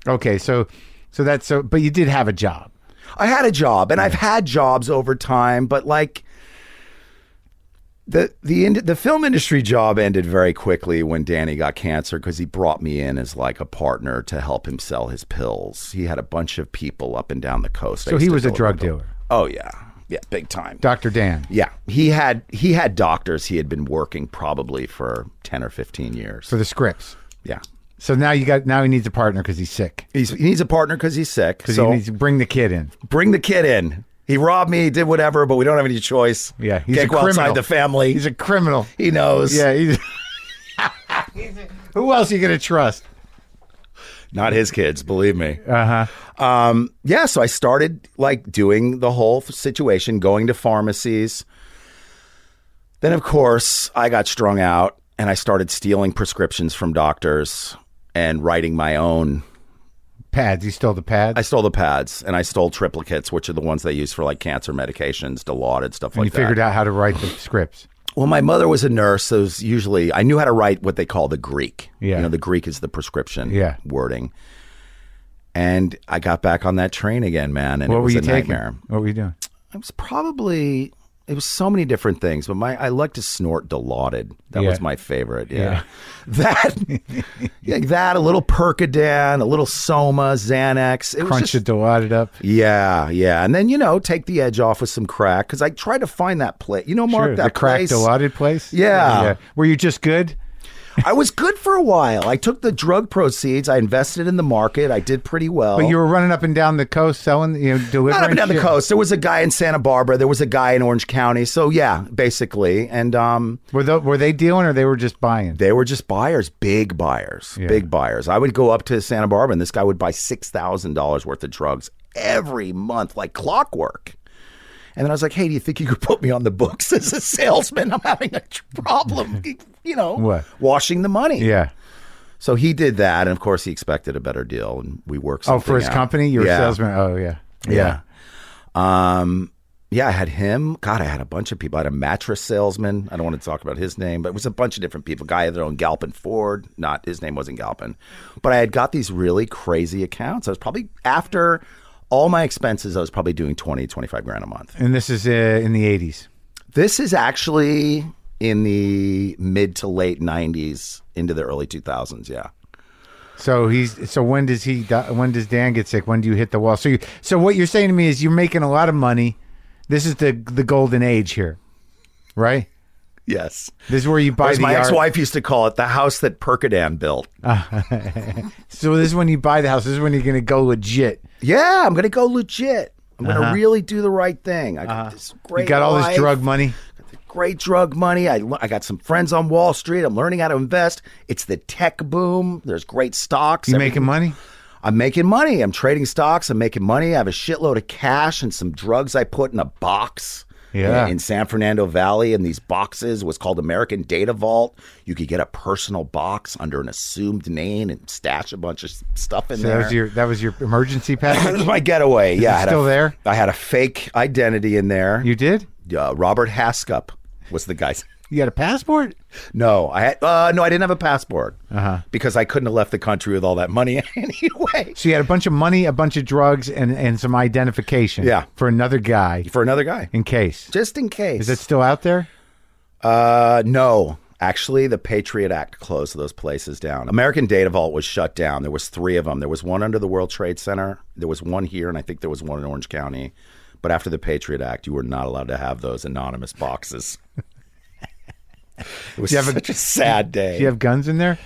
okay, so so that's so but you did have a job. I had a job, and I've had jobs over time, but like the the the film industry job ended very quickly when Danny got cancer because he brought me in as like a partner to help him sell his pills. He had a bunch of people up and down the coast. So he was a drug dealer. Oh yeah, yeah, big time. Dr. Dan. Yeah, he had he had doctors. He had been working probably for ten or fifteen years. For the scripts. yeah, So now you got now he needs a partner because he's sick. he's he needs a partner because he's sick. Because So he needs to bring the kid in. bring the kid in. He robbed me, He did whatever, but we don't have any choice. Yeah, he's Can't a go criminal. outside the family. He's a criminal. he knows. Yeah, he's, *laughs* Who else are you gonna trust? Not his kids, believe me. Uh-huh. Um, yeah, so I started like doing the whole situation, going to pharmacies. Then, of course, I got strung out and I started stealing prescriptions from doctors and writing my own. Pads. You stole the pads. I stole the pads and I stole triplicates, which are the ones they use for like cancer medications, Dilaudid stuff and like you figured that. out how to write the scripts. Well, my mother was a nurse, so it was usually I knew how to write what they call the Greek. Yeah. you know, the Greek is the prescription Yeah. wording. And I got back on that train again, man, and What it were you a taking? nightmare. What were you doing? I was probably it was so many different things, but my I like to snort Dilaudid. That Yeah. was my favorite. Yeah, *laughs* that yeah, that a little Percodan, a little Soma, Xanax. It was Crunch just, it, dilaudid up. yeah, yeah, and then you know take the edge off with some crack because I tried to find that place. You know, Marc, Sure, that the crack place. dilaudid place. Yeah. Were you just good? I was good for a while. I took the drug proceeds. I invested in the market. I did pretty well. But you were running up and down the coast selling, you know, delivering. not up and down the coast. There was a guy in Santa Barbara. There was a guy in Orange County. So yeah, basically, and um, Were they, were they dealing or they were just buying? they were just buyers, big buyers, Yeah. big buyers. I would go up to Santa Barbara, and this guy would buy six thousand dollars worth of drugs every month, like clockwork. And then I was like, "Hey, do you think you could put me on the books as a salesman? I'm having a problem, you know, What? washing the money." yeah. So he did that, and of course, he expected a better deal, and we worked. Oh, for his out. company, you were yeah. a salesman. Oh, yeah. Yeah. Um, yeah, I had him. God, I had a bunch of people. I had a mattress salesman. I don't want to talk about his name, but it was a bunch of different people. Guy that owned Galpin Ford. Not his name wasn't Galpin, but I had got these really crazy accounts. I was probably after all my expenses. I was probably doing 20, 25 grand a month. And this is uh, in the eighties. This is actually in the mid to late '90s into the early 2000s. Yeah. So he's so when does he when does Dan get sick? When do you hit the wall? So you, so what you're saying to me is you're making a lot of money. This is the the golden age here, right? Yes. This is where you buy As the my art. ex-wife used to call it, the house that Percodan built. *laughs* So this is when you buy the house. This is when you're going to go legit. Yeah, I'm gonna go legit. I'm gonna really do the right thing. I got this great. Uh-huh. You got all this life, drug money. great drug money. I le- I got some friends on Wall Street. I'm learning how to invest. It's the tech boom. There's great stocks. You making money? I'm making money. I'm trading stocks. I'm making money. I have a shitload of cash and some drugs I put in a box. Yeah. In San Fernando Valley, and these boxes was called American Data Vault. You could get a personal box under an assumed name and stash a bunch of stuff in So there. that was your that was your emergency That package. was my getaway. yeah, it I had still a, there? I had a fake identity in there. you did? uh, Robert Haskup was the guy. You got a passport? No, I had. Uh, no, I didn't have a passport Uh-huh. because I couldn't have left the country with all that money *laughs* anyway. So you had a bunch of money, a bunch of drugs, and and some identification. Yeah. For another guy, For another guy, in case. just in case. Is it still out there? Uh, no. Actually, the Patriot Act closed those places down. American Data Vault was shut down. There was three of them. There was one under the World Trade Center. There was one here, and I think there was one in Orange County. But after the Patriot Act, you were not allowed to have those anonymous boxes. *laughs* *laughs* it was you have a- such a sad day. Do you have guns in there?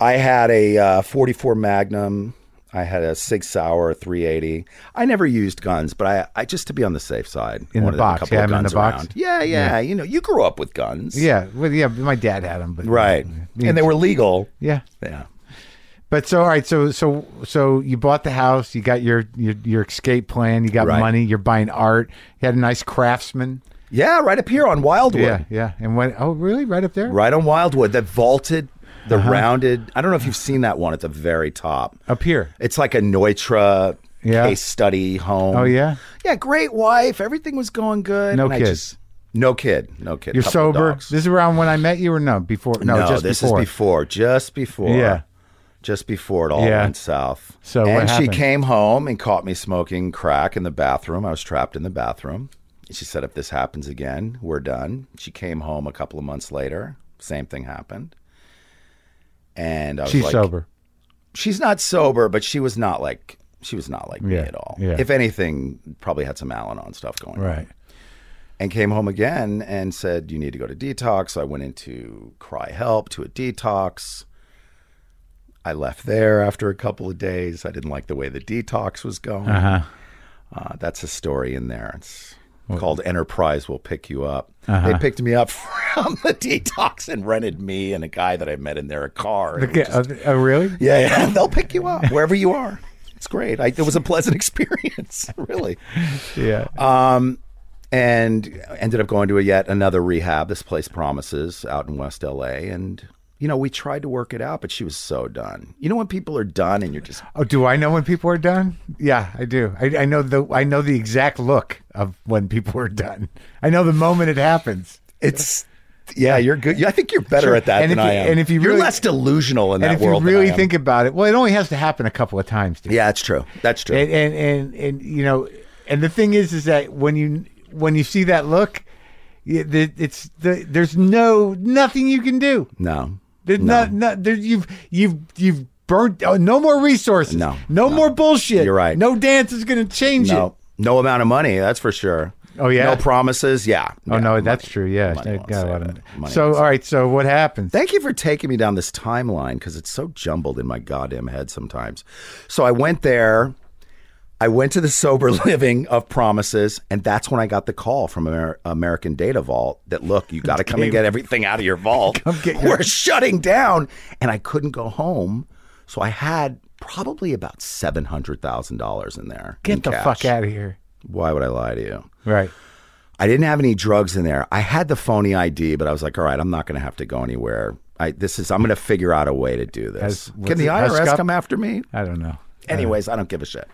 I had a uh, 44 Magnum. I had a Sig Sauer 380. I never used guns, but I, I just to be on the safe side. In the box. a couple of had 'em in the box? around. Yeah, yeah, You know, you grew up with guns. Yeah. Well, yeah. My dad had them, but Right. Yeah. And they were legal. Yeah. Yeah. But so all right, so so so you bought the house, you got your your, your escape plan, you got Right. money, you're buying art, you had a nice craftsman. Yeah, right up here on Wildwood. Yeah, yeah. And when oh really? Right up there? Right on Wildwood. That vaulted, the Uh-huh. rounded. I don't know if you've seen that one at the very top. Up here. It's like a Neutra Yeah. case study home. Oh yeah? Yeah, great wife. Everything was going good. No kids. no kid. No kid. You're sober. This is around when I met you or no? Before no, no, just this before. is before, just before. Yeah. Just before it all Yeah. went south. So what and she came home and caught me smoking crack in the bathroom. I was trapped in the bathroom. She said, if this happens again, we're done. She came home a couple of months later. Same thing happened. And I was She's like, sober. she's not sober, but she was not like she was not like me at all. yeah. If anything, probably had some Al-Anon stuff going on Right. and came home again and said, You need to go to detox. So I went into CRI-Help to a detox. I left there after a couple of days. I didn't like the way the detox was going. Uh-huh. Uh, that's a story in there. It's called Enterprise Will Pick You Up. Uh-huh. They picked me up *laughs* from the detox and rented me and a guy that I met in there a car. It Okay, uh, oh really? *laughs* yeah, yeah. They'll pick you up wherever you are. It's great. I, it was a pleasant *laughs* experience, really. Yeah. Um, and ended up going to a yet another rehab. This place promises out in West LA, and you know we tried to work it out, but she was so done. You know when people are done and you're just Oh, do I know when people are done? Yeah, I do. I, I know the I know the exact look of when people are done. I know the moment it happens. it's. Yeah, you're good. I think you're better Sure. at that And than if you- I am. and if you you're really- less delusional in that world. and if you really think about it, well, it only has to happen a couple of times. Dude. yeah, that's true. That's true. and, and and and you know, and the thing is, is that when you when you see that look, it's the there's no nothing you can do. no, There's no. not, not there, you've you've you've burnt oh, no more resources. No, no, no. more bullshit. You're right. No dance is going to change it. no, no amount of money. That's for sure. Oh, yeah? no promises. Yeah. Oh Yeah, no, money- that's true. Yeah, money won't got a lot of it. it. Money So all right, so what happens? Thank you for taking me down this timeline because it's so jumbled in my goddamn head sometimes. So I went there. I went to the sober *laughs* living of promises, and that's when I got the call from Amer- American Data Vault that look, you got to come and get everything out of your vault. your- We're *laughs* shutting down, and I couldn't go home, so I had probably about seven hundred thousand dollars in there. in Get the cash. fuck out of here. Why would I lie to you? Right. I didn't have any drugs in there. I had the phony ID, but I was like, all right, I'm not going to have to go anywhere. I this is I'm going to figure out a way to do this. Has- Can the IRS come after me? I don't know. Anyways, I don't give a shit.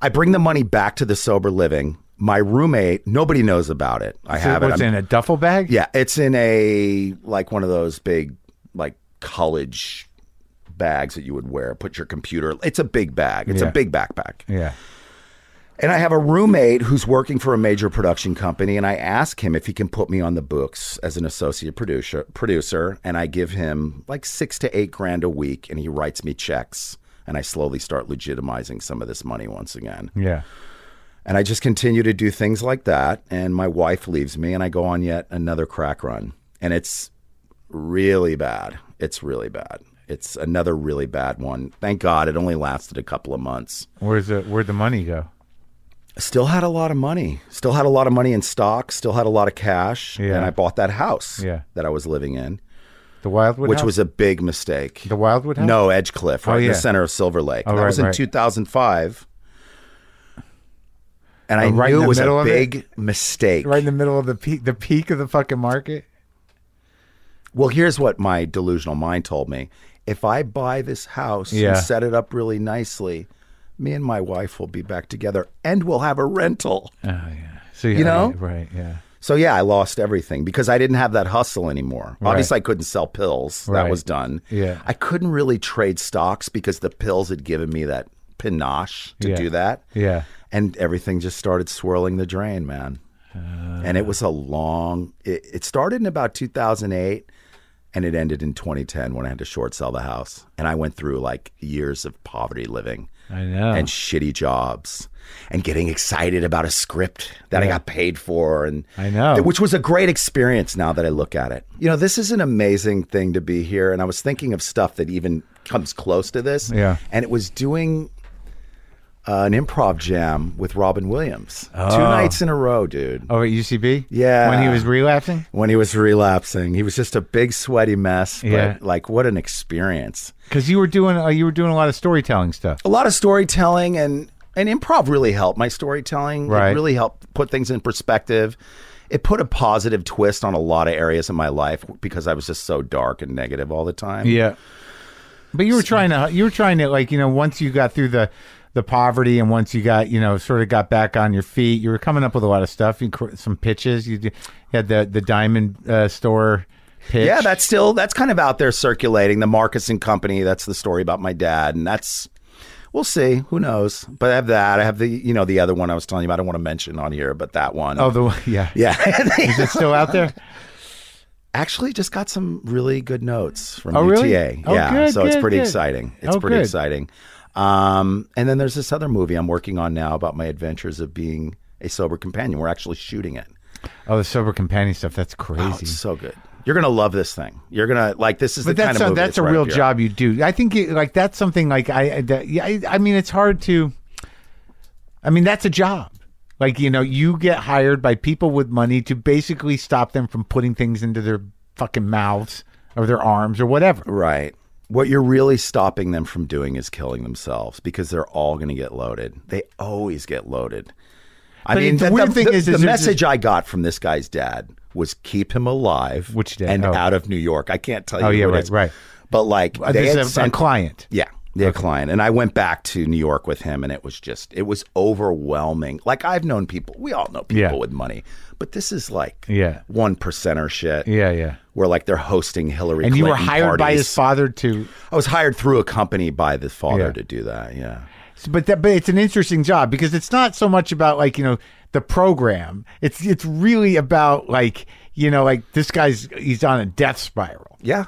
I bring the money back to the sober living. My roommate, nobody knows about it. I So have it. what's I'm- in a duffel bag? yeah, it's in a like one of those big like college bags that you would wear. Put your computer. It's a big bag. It's Yeah. a big backpack. Yeah. And I have a roommate who's working for a major production company, and I ask him if he can put me on the books as an associate producer. Producer, and I give him like six to eight grand a week, and he writes me checks, and I slowly start legitimizing some of this money once again. Yeah. And I just continue to do things like that, and my wife leaves me, and I go on yet another crack run, and it's really bad. It's really bad. It's another really bad one. Thank God it only lasted a couple of months. Where's the where'd the money go? Still had a lot of money. Still had a lot of money in stock. Still had a lot of cash. Yeah. And I bought that house Yeah. that I was living in, The Wildwood which House? was a big mistake. the Wildwood House? No, Edgecliff, right Oh, in the center of Silver Lake. Oh, that right, was in right. 2005. And uh, I Oh, right knew it was a of it? big mistake. right in the middle of the peak the peak of the fucking market. Well, here's what my delusional mind told me. If I buy this house Yeah. and set it up really nicely, me and my wife will be back together and we'll have a rental. Oh yeah. So You know? right, yeah. So yeah, I lost everything because I didn't have that hustle anymore. Right. Obviously, I couldn't sell pills. That Right. was done. Yeah. I couldn't really trade stocks because the pills had given me that panache to Yeah. do that. Yeah. And everything just started swirling the drain, man. and it was a long. It, it started in about 2008, and it ended in 2010 when I had to short sell the house, and I went through like years of poverty living I know. and shitty jobs and getting excited about a script that I got paid for and I know. which was a great experience now that I look at it. You know, this is an amazing thing to be here and I was thinking of stuff that even comes close to this. Yeah. And it was doing uh, an improv jam with Robin Williams. Two nights in a row, dude. oh, at UCB? Yeah. When he was relapsing? When he was relapsing, he was just a big sweaty mess, but Yeah. like what an experience. Because you were doing uh, you were doing a lot of storytelling stuff. a lot of storytelling and and improv really helped my storytelling. Right. It really helped put things in perspective. It put a positive twist on a lot of areas in my life because I was just so dark and negative all the time. Yeah. But you were trying to you were trying to like, you know, once you got through the the poverty and once you got, you know, sort of got back on your feet, you were coming up with a lot of stuff, you cr- some pitches, you, you had the the diamond uh, store pitch. Yeah, that's still that's kind of out there circulating. The Marcus and Company. That's the story about my dad, and that's we'll see. Who knows? But I have that. I have the you know the other one I was telling you about. I don't want to mention on here, but that one. Oh, the yeah. yeah. Is it still out there? *laughs* Actually, just got some really good notes from Oh, really? UTA. Oh, yeah, good, so it's pretty good. exciting. It's Oh, pretty good. exciting. Um, and then there's this other movie I'm working on now about my adventures of being a sober companion. We're actually shooting it. Oh, the sober companion stuff. That's crazy. so good. You're gonna love this thing. You're gonna like this is but the kind that's of a, that's a real job you do. I think it, like that's something like I that, yeah, I, I mean it's hard to. I mean that's a job. Like you know you get hired by people with money to basically stop them from putting things into their fucking mouths or their arms or whatever. Right. What you're really stopping them from doing is killing themselves because they're all going to get loaded. They always get loaded. I But mean, the weird the- thing the- is- is the message I got from this guy's dad was keep him alive, Which dad? and Oh. out of New York. I can't tell you. Oh, yeah, it right, is. right. But like, Uh, they had a, a client. Yeah, their client. And I went back to New York with him, and it was just, it was overwhelming. Like, I've known people, we all know people Yeah. with money, but this is like Yeah. one percenter shit. Yeah, yeah. Where like they're hosting Hillary And you were Clinton hired by his father to I was hired through a company by the father Yeah. to do that. Yeah. but that but it's an interesting job because it's not so much about like you know the program it's it's really about like you know like this guy's he's on a death spiral Yeah.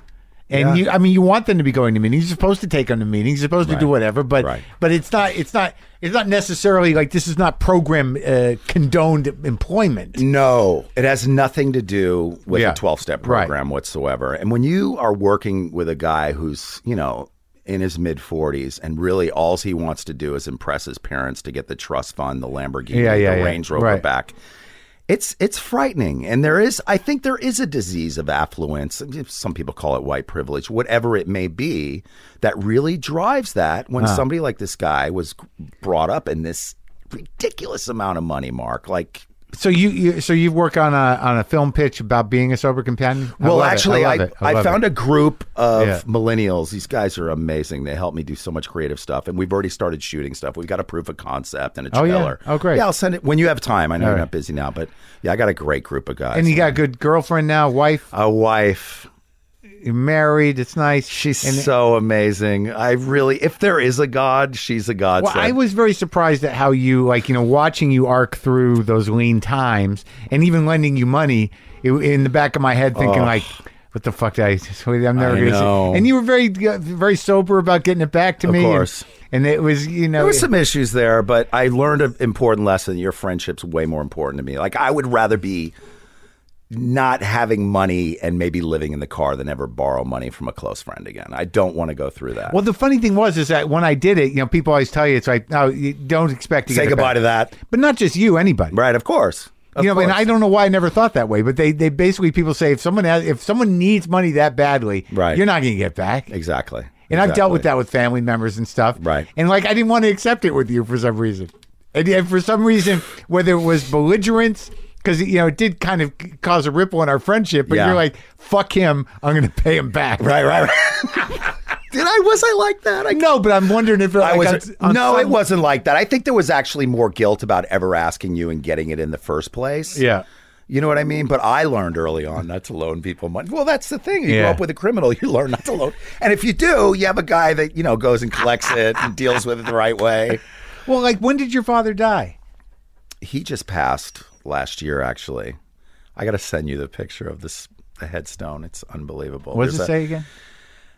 and Yeah. you i mean you want them to be going to meetings you're supposed to take them to meetings you're supposed to do whatever but Right. but it's not it's not it's not necessarily like this is not program uh, condoned employment No, it has nothing to do with Yeah. a 12 step Right. program whatsoever. And when you are working with a guy who's, you know, in his mid 40s and really all he wants to do is impress his parents to get the trust fund, the Lamborghini, Yeah, yeah, the yeah. Range Rover Right. back. It's it's frightening, and there is I think there is a disease of affluence. Some people call it white privilege, whatever it may be, that really drives that. When somebody like this guy was brought up in this ridiculous amount of money, Marc, like so you, you so you work on a on a film pitch about being a sober companion I Well, actually, I, I. I, love found it. a group of Yeah. millennials. These guys are amazing. They help me do so much creative stuff, and we've already started shooting stuff. We've got a proof of concept and a trailer. Oh, yeah. Oh, great. Yeah, I'll send it when you have time. I know All you're right. not busy now, but yeah, I got a great group of guys. and you got a good girlfriend now wife a wife. You're married it's nice She's And- so amazing. I really, if there is a God, she's a God. Well, I was very surprised at how you, like, you know, watching you arc through those lean times and even lending you money it, in the back of my head, thinking, like, what the fuck did I, *laughs* I'm never going to. And you were very, uh, very sober about getting it back to Of me. and- course. And, it was, you know, There were some issues there, but I learned an important lesson. Your friendship's way more important to me. Like I would rather be not having money and maybe living in the car than ever borrow money from a close friend again. I don't want to go through that. well, the funny thing was, is that when I did it, you know, people always tell you, it's like, no, you don't expect to Say get goodbye back. to that. But not just you, anybody. Right, of course. Of you know, and. I don't know why I never thought that way, but they, they basically people say if someone has, if someone needs money that badly, Right. you're not going to get back. exactly. And I've dealt with that with family members and stuff. Right. And like I didn't want to accept it with you for some reason. And yet for some reason, whether it was belligerence, because you know it did kind of cause a ripple in our friendship, but Yeah. you're like, "Fuck him, I'm going to pay him back." Right, right, right. *laughs* Did I? Was I like that? I, No, but I'm wondering if it, I like, was. on- on no, some- it wasn't like that. I think there was actually more guilt about ever asking you and getting it in the first place. Yeah. You know what I mean? But I learned early on not to loan people money. Well, that's the thing. You Yeah. grow up with a criminal, *laughs* you learn not to loan. And if you do, you have a guy that, you know, goes and collects it and deals with it the right way. Well, like when did your father die? He just passed last year, actually. I got to send you the picture of this the headstone. It's unbelievable. What does There's it a- say again?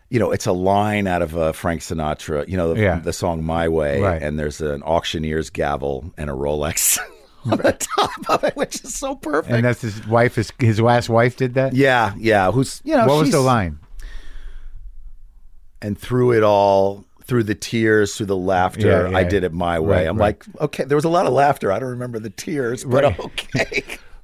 you know, it's a line out of uh, Frank Sinatra, you know, the, Yeah. the song My Way, Right. and there's an auctioneer's gavel and a Rolex *laughs* on the top of it, which is so perfect. And that's his wife. His his last wife did that. yeah, yeah. Who's, you know, What was the line? And through it all, through the tears, through the laughter, Yeah, yeah, I did it my way. Right, I'm right. like, okay, there was a lot of laughter. I don't remember the tears, but Right. *laughs* okay.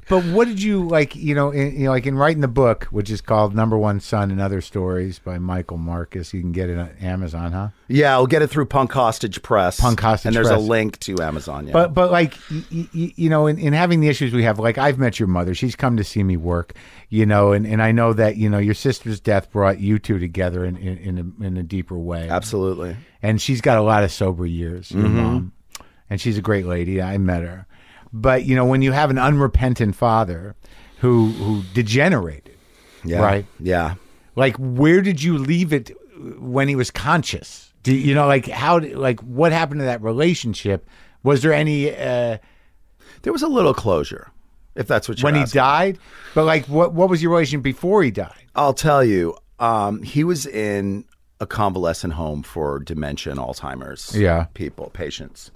But what did you like? You know, in, you know, like in writing the book, which is called "Number One Son and Other Stories" by Michael Marcus. You can get it on Amazon, huh? yeah, I'll get it through Punk Hostage Press. Punk Hostage press. And there's Press. a link to Amazon. Yeah. But but like y- y- you know, in, in having the issues we have, like I've met your mother. She's come to see me work. You know, and, and I know that you know your sister's death brought you two together in in, in, a, in a deeper way. Absolutely. and she's got a lot of sober years, your Mm-hmm. mom, and she's a great lady. I met her, but you know, when you have an unrepentant father who who degenerated, Yeah. right? Yeah. Like, where did you leave it when he was conscious? Do you know, like how, like what happened to that relationship? Was there any uh, There was a little closure, if that's what you're when he died? But like, what what was your relation before he died? I'll tell you, um, he was in a convalescent home for dementia and Alzheimer's Yeah. people, patients.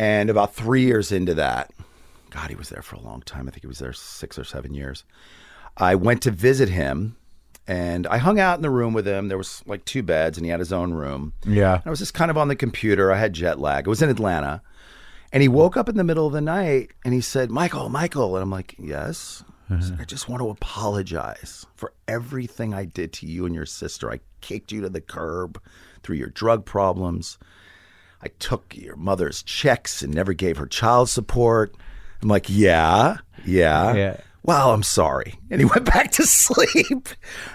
And about three years into that, God, he was there for a long time. I think he was there six or seven years. I went to visit him and I hung out in the room with him. There was like two beds and he had his own room. Yeah, I was just kind of on the computer. I had jet lag. It was in Atlanta. And he woke up in the middle of the night and he said, Michael, Michael. And I'm like, yes. I uh-huh. just want to apologize for everything I did to you and your sister. I kicked you to the curb through your drug problems. I took your mother's checks and never gave her child support. I'm like, yeah, yeah. Yeah. Well, I'm sorry. And he *laughs* went back to sleep.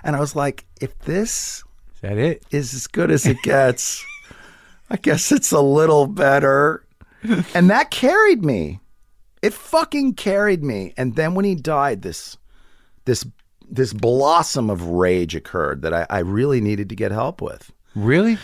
And I was like, if this Is that it? is as good as it gets, *laughs* I guess it's a little better. *laughs* And that carried me. It fucking carried me. And then when he died, this this this blossom of rage occurred that I, I really needed to get help with. Really?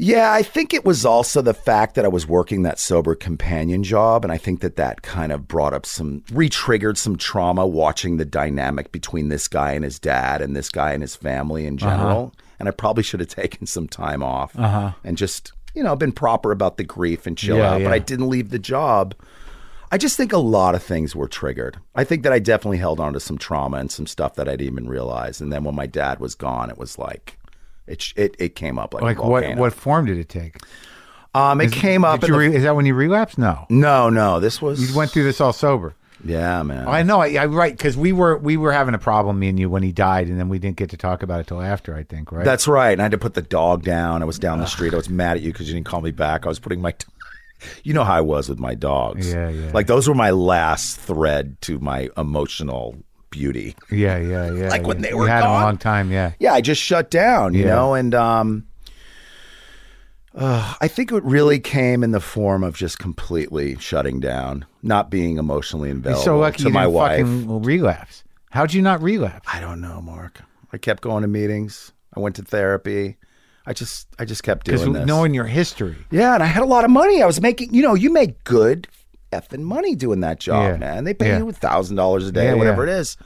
Yeah, I think it was also the fact that I was working that sober companion job. And I think that that kind of brought up some, re triggered some trauma watching the dynamic between this guy and his dad and this guy and his family in uh-huh. general. And I probably should have *laughs* taken some time off uh-huh. and just, you know, been proper about the grief and chill Yeah, out. yeah. But I didn't leave the job. I just think a lot of things were triggered. I think that I definitely held on to some trauma and some stuff that I didn't even realize. And then when my dad was gone, it was like, it, it, it came up like, Like what? What form did it take? Um, it came up. The- re- is that when you relapsed? No. no, no, this was. You went through this all sober. Yeah, man. I know. I, I right because we were we were having a problem, me and you, when he died, and then we didn't get to talk about it till after. I think, right? That's right. And I had to put the dog down. I was down the street. I was mad at you because you didn't call me back. I was putting my. *laughs* you know how I was with my dogs. Yeah, yeah. Like those were my last thread to my emotional beauty. yeah, yeah, *laughs* yeah. Like when they were had him a long time. Yeah. Yeah, I just shut down, you Yeah. know, and um, uh, I think it really came in the form of just completely shutting down, not being emotionally You're so lucky to you my didn't wife. fucking relapse. How'd you not relapse? I don't know, Marc. I kept going to meetings. I went to therapy. I just, I just kept doing this. knowing your history. Yeah, and I had a lot of money. I was making, you know, you make good effing money doing that job, Yeah. man. They pay Yeah. you a thousand dollars a day, Yeah, or whatever it is.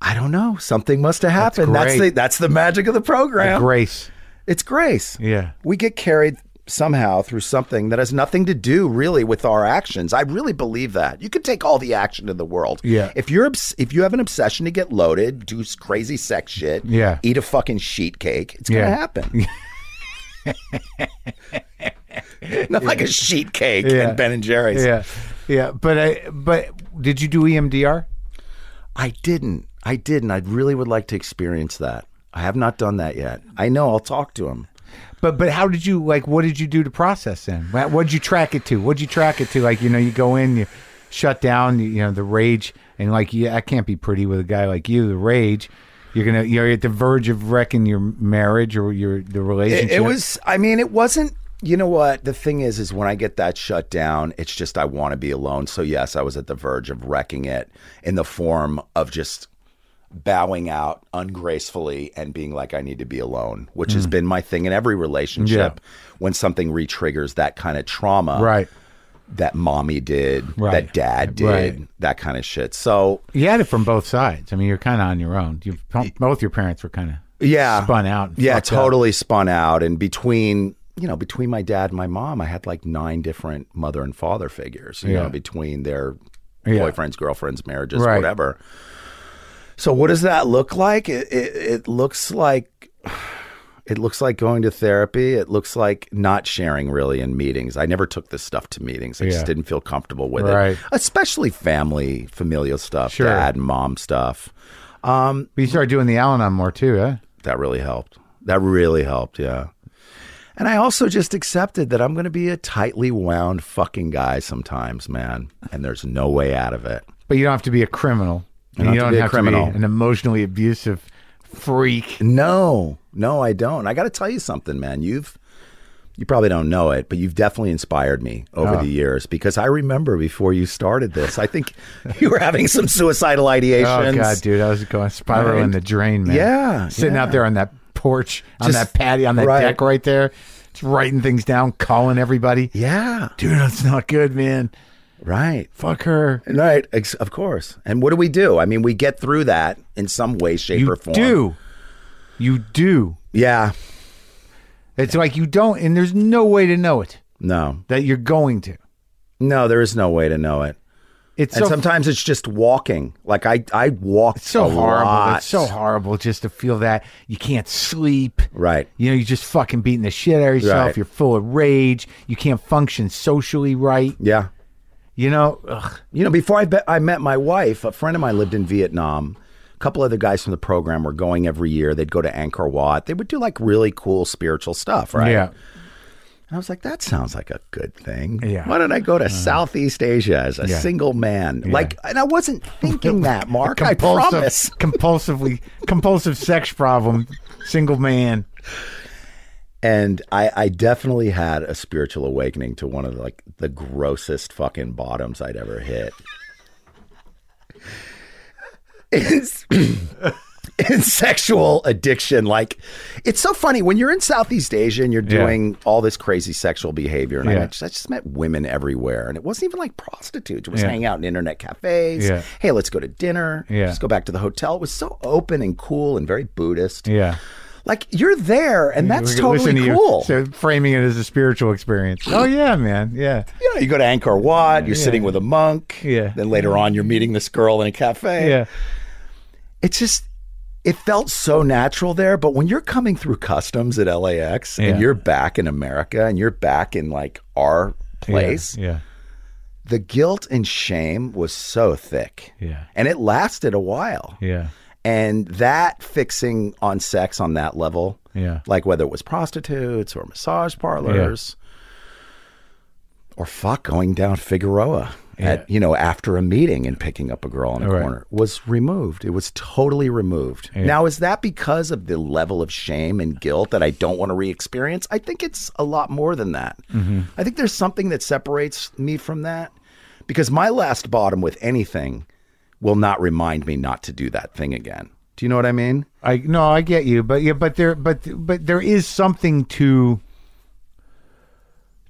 I don't know. Something must have happened. That's, great. the that's the magic of the program. Grace. It's grace. Yeah. We get carried somehow through something that has nothing to do really with our actions. I really believe that. You can take all the action in the world. Yeah. If you're obs- if you have an obsession to get loaded, do crazy sex shit, Yeah. eat a fucking sheet cake, it's going to Yeah. happen. *laughs* *laughs* Not like a sheet cake Yeah. and Ben and Jerry's. Yeah. Yeah. But I, but did you do EMDR? I didn't. I didn't. I really would like to experience that. I have not done that yet. I know. I'll talk to him. But but how did you like? What did you do to process then? What would you track it to? What did you track it to? Like you know, you go in, you shut down, you, you know, the rage, and like yeah, I can't be pretty with a guy like you. The rage, you're gonna you're at the verge of wrecking your marriage or your the It, relationship. it was. I mean, it wasn't. You know what? The thing is, is when I get that shut down, it's just I want to be alone. So yes, I was at the verge of wrecking it in the form of just bowing out ungracefully and being like I need to be alone, which has hmm. been my thing in every relationship. When something re-triggers that kind of trauma, right. that mommy did, Right. that dad did, Right. that kind of shit. So You had it from both sides. I mean, you're kind of on your own. You both your parents were kind of yeah, spun out. Yeah, fucked up. totally spun out. And between you know, between my dad and my mom, I had like nine different mother and father figures. You Yeah. know, between their Yeah. boyfriends, girlfriends, marriages, Right. whatever. So what does that look like? It, it, it looks like it looks like going to therapy. It looks like not sharing really in meetings. I never took this stuff to meetings. I Yeah. just didn't feel comfortable with Right. it, especially family, familial stuff, Sure. dad and mom stuff. Um, But you started doing the Al-Anon more too, huh? that really helped. That really helped, yeah. And I also just accepted that I'm going to be a tightly wound fucking guy sometimes, man. And there's no way out of it. But you don't have to be a criminal. You don't you have don't to be a have criminal. to be an emotionally abusive freak. No, no, I don't. I got to tell you something, man. You've, you probably don't know it, but you've definitely inspired me over Oh. the years because I remember before you started this, I think you were having some suicidal ideations. Oh god, dude, I was going spiraling Right. the drain, man. Yeah, sitting yeah. out there on that porch, on Just- that patio, on that right. deck right there, just writing things down, calling everybody. Yeah, Dude, that's not good, man. right. Fuck her. Right, ex- of course. And what do we do? I mean, we get through that in some way, shape, You or form. You do. You do. Yeah. It's like you don't, and there's no way to know it No. that you're going to. No, there is no way to know it. It's And so sometimes it's just walking. Like I, I walk It's so horrible. lot. It's so horrible just to feel that you can't sleep. Right. You know, you're just fucking beating the shit out of yourself. Right. You're full of rage. You can't function socially right. Yeah. You know, ugh. You know, before I, be- I met my wife, a friend of mine lived in Vietnam. A couple other guys from the program were going every year. They'd go to Angkor Wat. They would do like really cool spiritual stuff, right? yeah, And I was like, that sounds like a good thing. Yeah. Why don't I go to uh-huh. Southeast Asia as a Yeah. single man? Like, and I wasn't thinking *laughs* that, Marc. I promise. *laughs* compulsively compulsive sex problem, single man. And I, I definitely had a spiritual awakening to one of the, like the grossest fucking bottoms I'd ever hit. *laughs* *clears throat* *laughs* It's sexual addiction. Like, it's so funny when you're in Southeast Asia and you're Yeah. doing all this crazy sexual behavior. And I, met- I just met women everywhere, and it wasn't even like prostitutes. It was Yeah. hanging out in internet cafes. Yeah. Hey, let's go to dinner. Yeah. Just go back to the hotel. It was so open and cool and very Buddhist. Yeah. Like you're there, and that's totally to you. cool. So framing it as a spiritual experience. Oh *gasps* yeah, man. Yeah. you know, you go to Angkor Wat, you're sitting with a monk. Yeah. Then later on, you're meeting this girl in a cafe. Yeah. It's just, it felt so natural there. But when you're coming through customs at LAX Yeah. and you're back in America and you're back in like our place, Yeah. the guilt and shame was so thick. Yeah. And it lasted a while. Yeah. And that fixing on sex on that level, Yeah. like whether it was prostitutes or massage parlors or fuck going down Figueroa at you know after a meeting and picking up a girl in a Right. corner was removed. It was totally removed. Now is that because of the level of shame and guilt that I don't want to re-experience? I think it's a lot more than that. Mm-hmm. I think there's something that separates me from that because my last bottom with anything will not remind me not to do that thing again. Do you know what I mean? I no, I get you, but yeah, but there, but but there is something to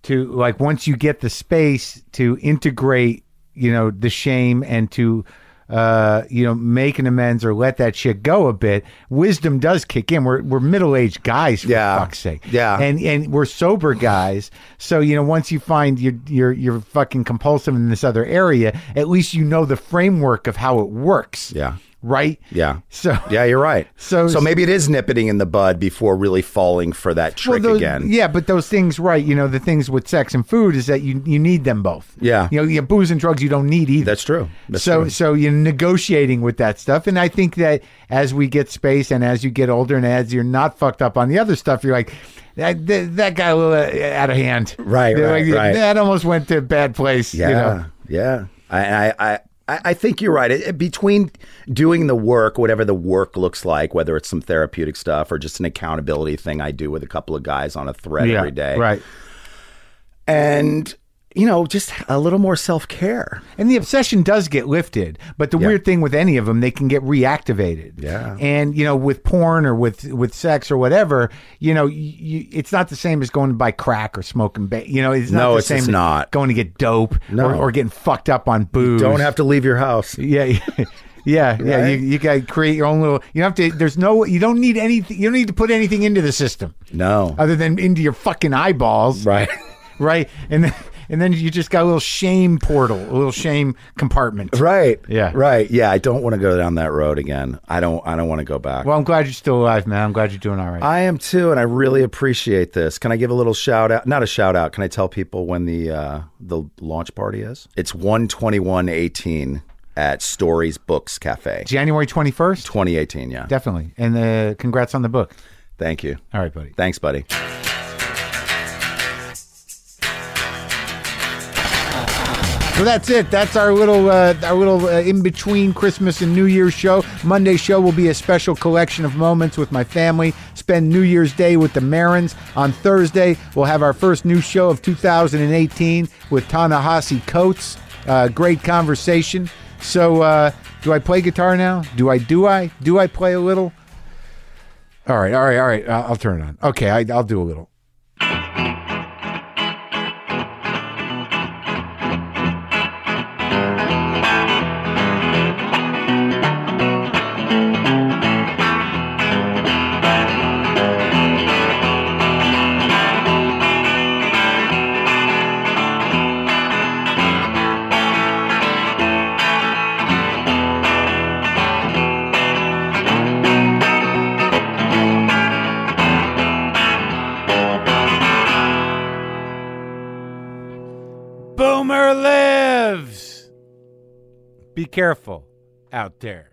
to like once you get the space to integrate, you know, the shame and to uh, you know, make an amends or let that shit go a bit. Wisdom does kick in. We're we're middle aged guys for Yeah. fuck's sake. Yeah. and and we're sober guys. So you know, once you find you're you're you're fucking compulsive in this other area, at least you know the framework of how it works. Yeah. Right. Yeah. So Yeah, you're right. *laughs* So- so maybe it is nipping in the bud before really falling for that trick those- again. Yeah, but those things, right? You know, the things with sex and food is that you you need them both. Yeah. you know, you booze and drugs you don't need either. That's true. That's so true. so you're negotiating with that stuff, and I think that as we get space and as you get older and as you're not fucked up on the other stuff, you're like. That, that, that got a little uh, out of hand. Right, They're right, like, right. That almost went to a bad place. Yeah, You know? yeah. I, I, I, I think you're right. It- between doing the work, whatever the work looks like, whether it's some therapeutic stuff or just an accountability thing I do with a couple of guys on a thread Yeah, every day, Right. and you know, just a little more self care. And the obsession does get lifted, but the Yeah. weird thing with any of them, they can get reactivated. Yeah. And you know, with porn or with with sex or whatever, you know, you, it's not the same as going to buy crack or smoking. Ba- you know, it's not No, the it's same not. going to get dope No. or, or getting fucked up on booze. Don't have to leave your house. *laughs* Yeah. Yeah, yeah, Right? you, you got to create your own little. You don't have to. There's no. You don't need anything. You don't need to put anything into the system No, other than into your fucking eyeballs, right. *laughs* right? And then, and then you just got a little shame portal, a little shame compartment. Right. Yeah. Right. Yeah. I don't want to go down that road again. I don't. I don't want to go back. Well, I'm glad you're still alive, man. I'm glad you're doing all right. I am too, and I really appreciate this. Can I give a little shout out? Not a shout out. Can I tell people when the uh, the launch party is? It's one twenty one eighteen at Stories Books Cafe, January 21st? twenty eighteen. Yeah. Definitely. And uh, congrats on the book. Thank you. All right, buddy. Thanks, buddy. So that's it. That's our little uh, our little uh, in between Christmas and New Year's show. Monday show will be a special collection of moments with my family. Spend New Year's Day with the Marons. On Thursday, we'll have our first new show of 2018 with Ta-Nehisi Coates. Uh, great conversation. So, uh, do I play guitar now? Do I? Do I? Do I play a little? All right, all right, all right. I'll, I'll turn it on. Okay, I, I'll do a little. Careful out there.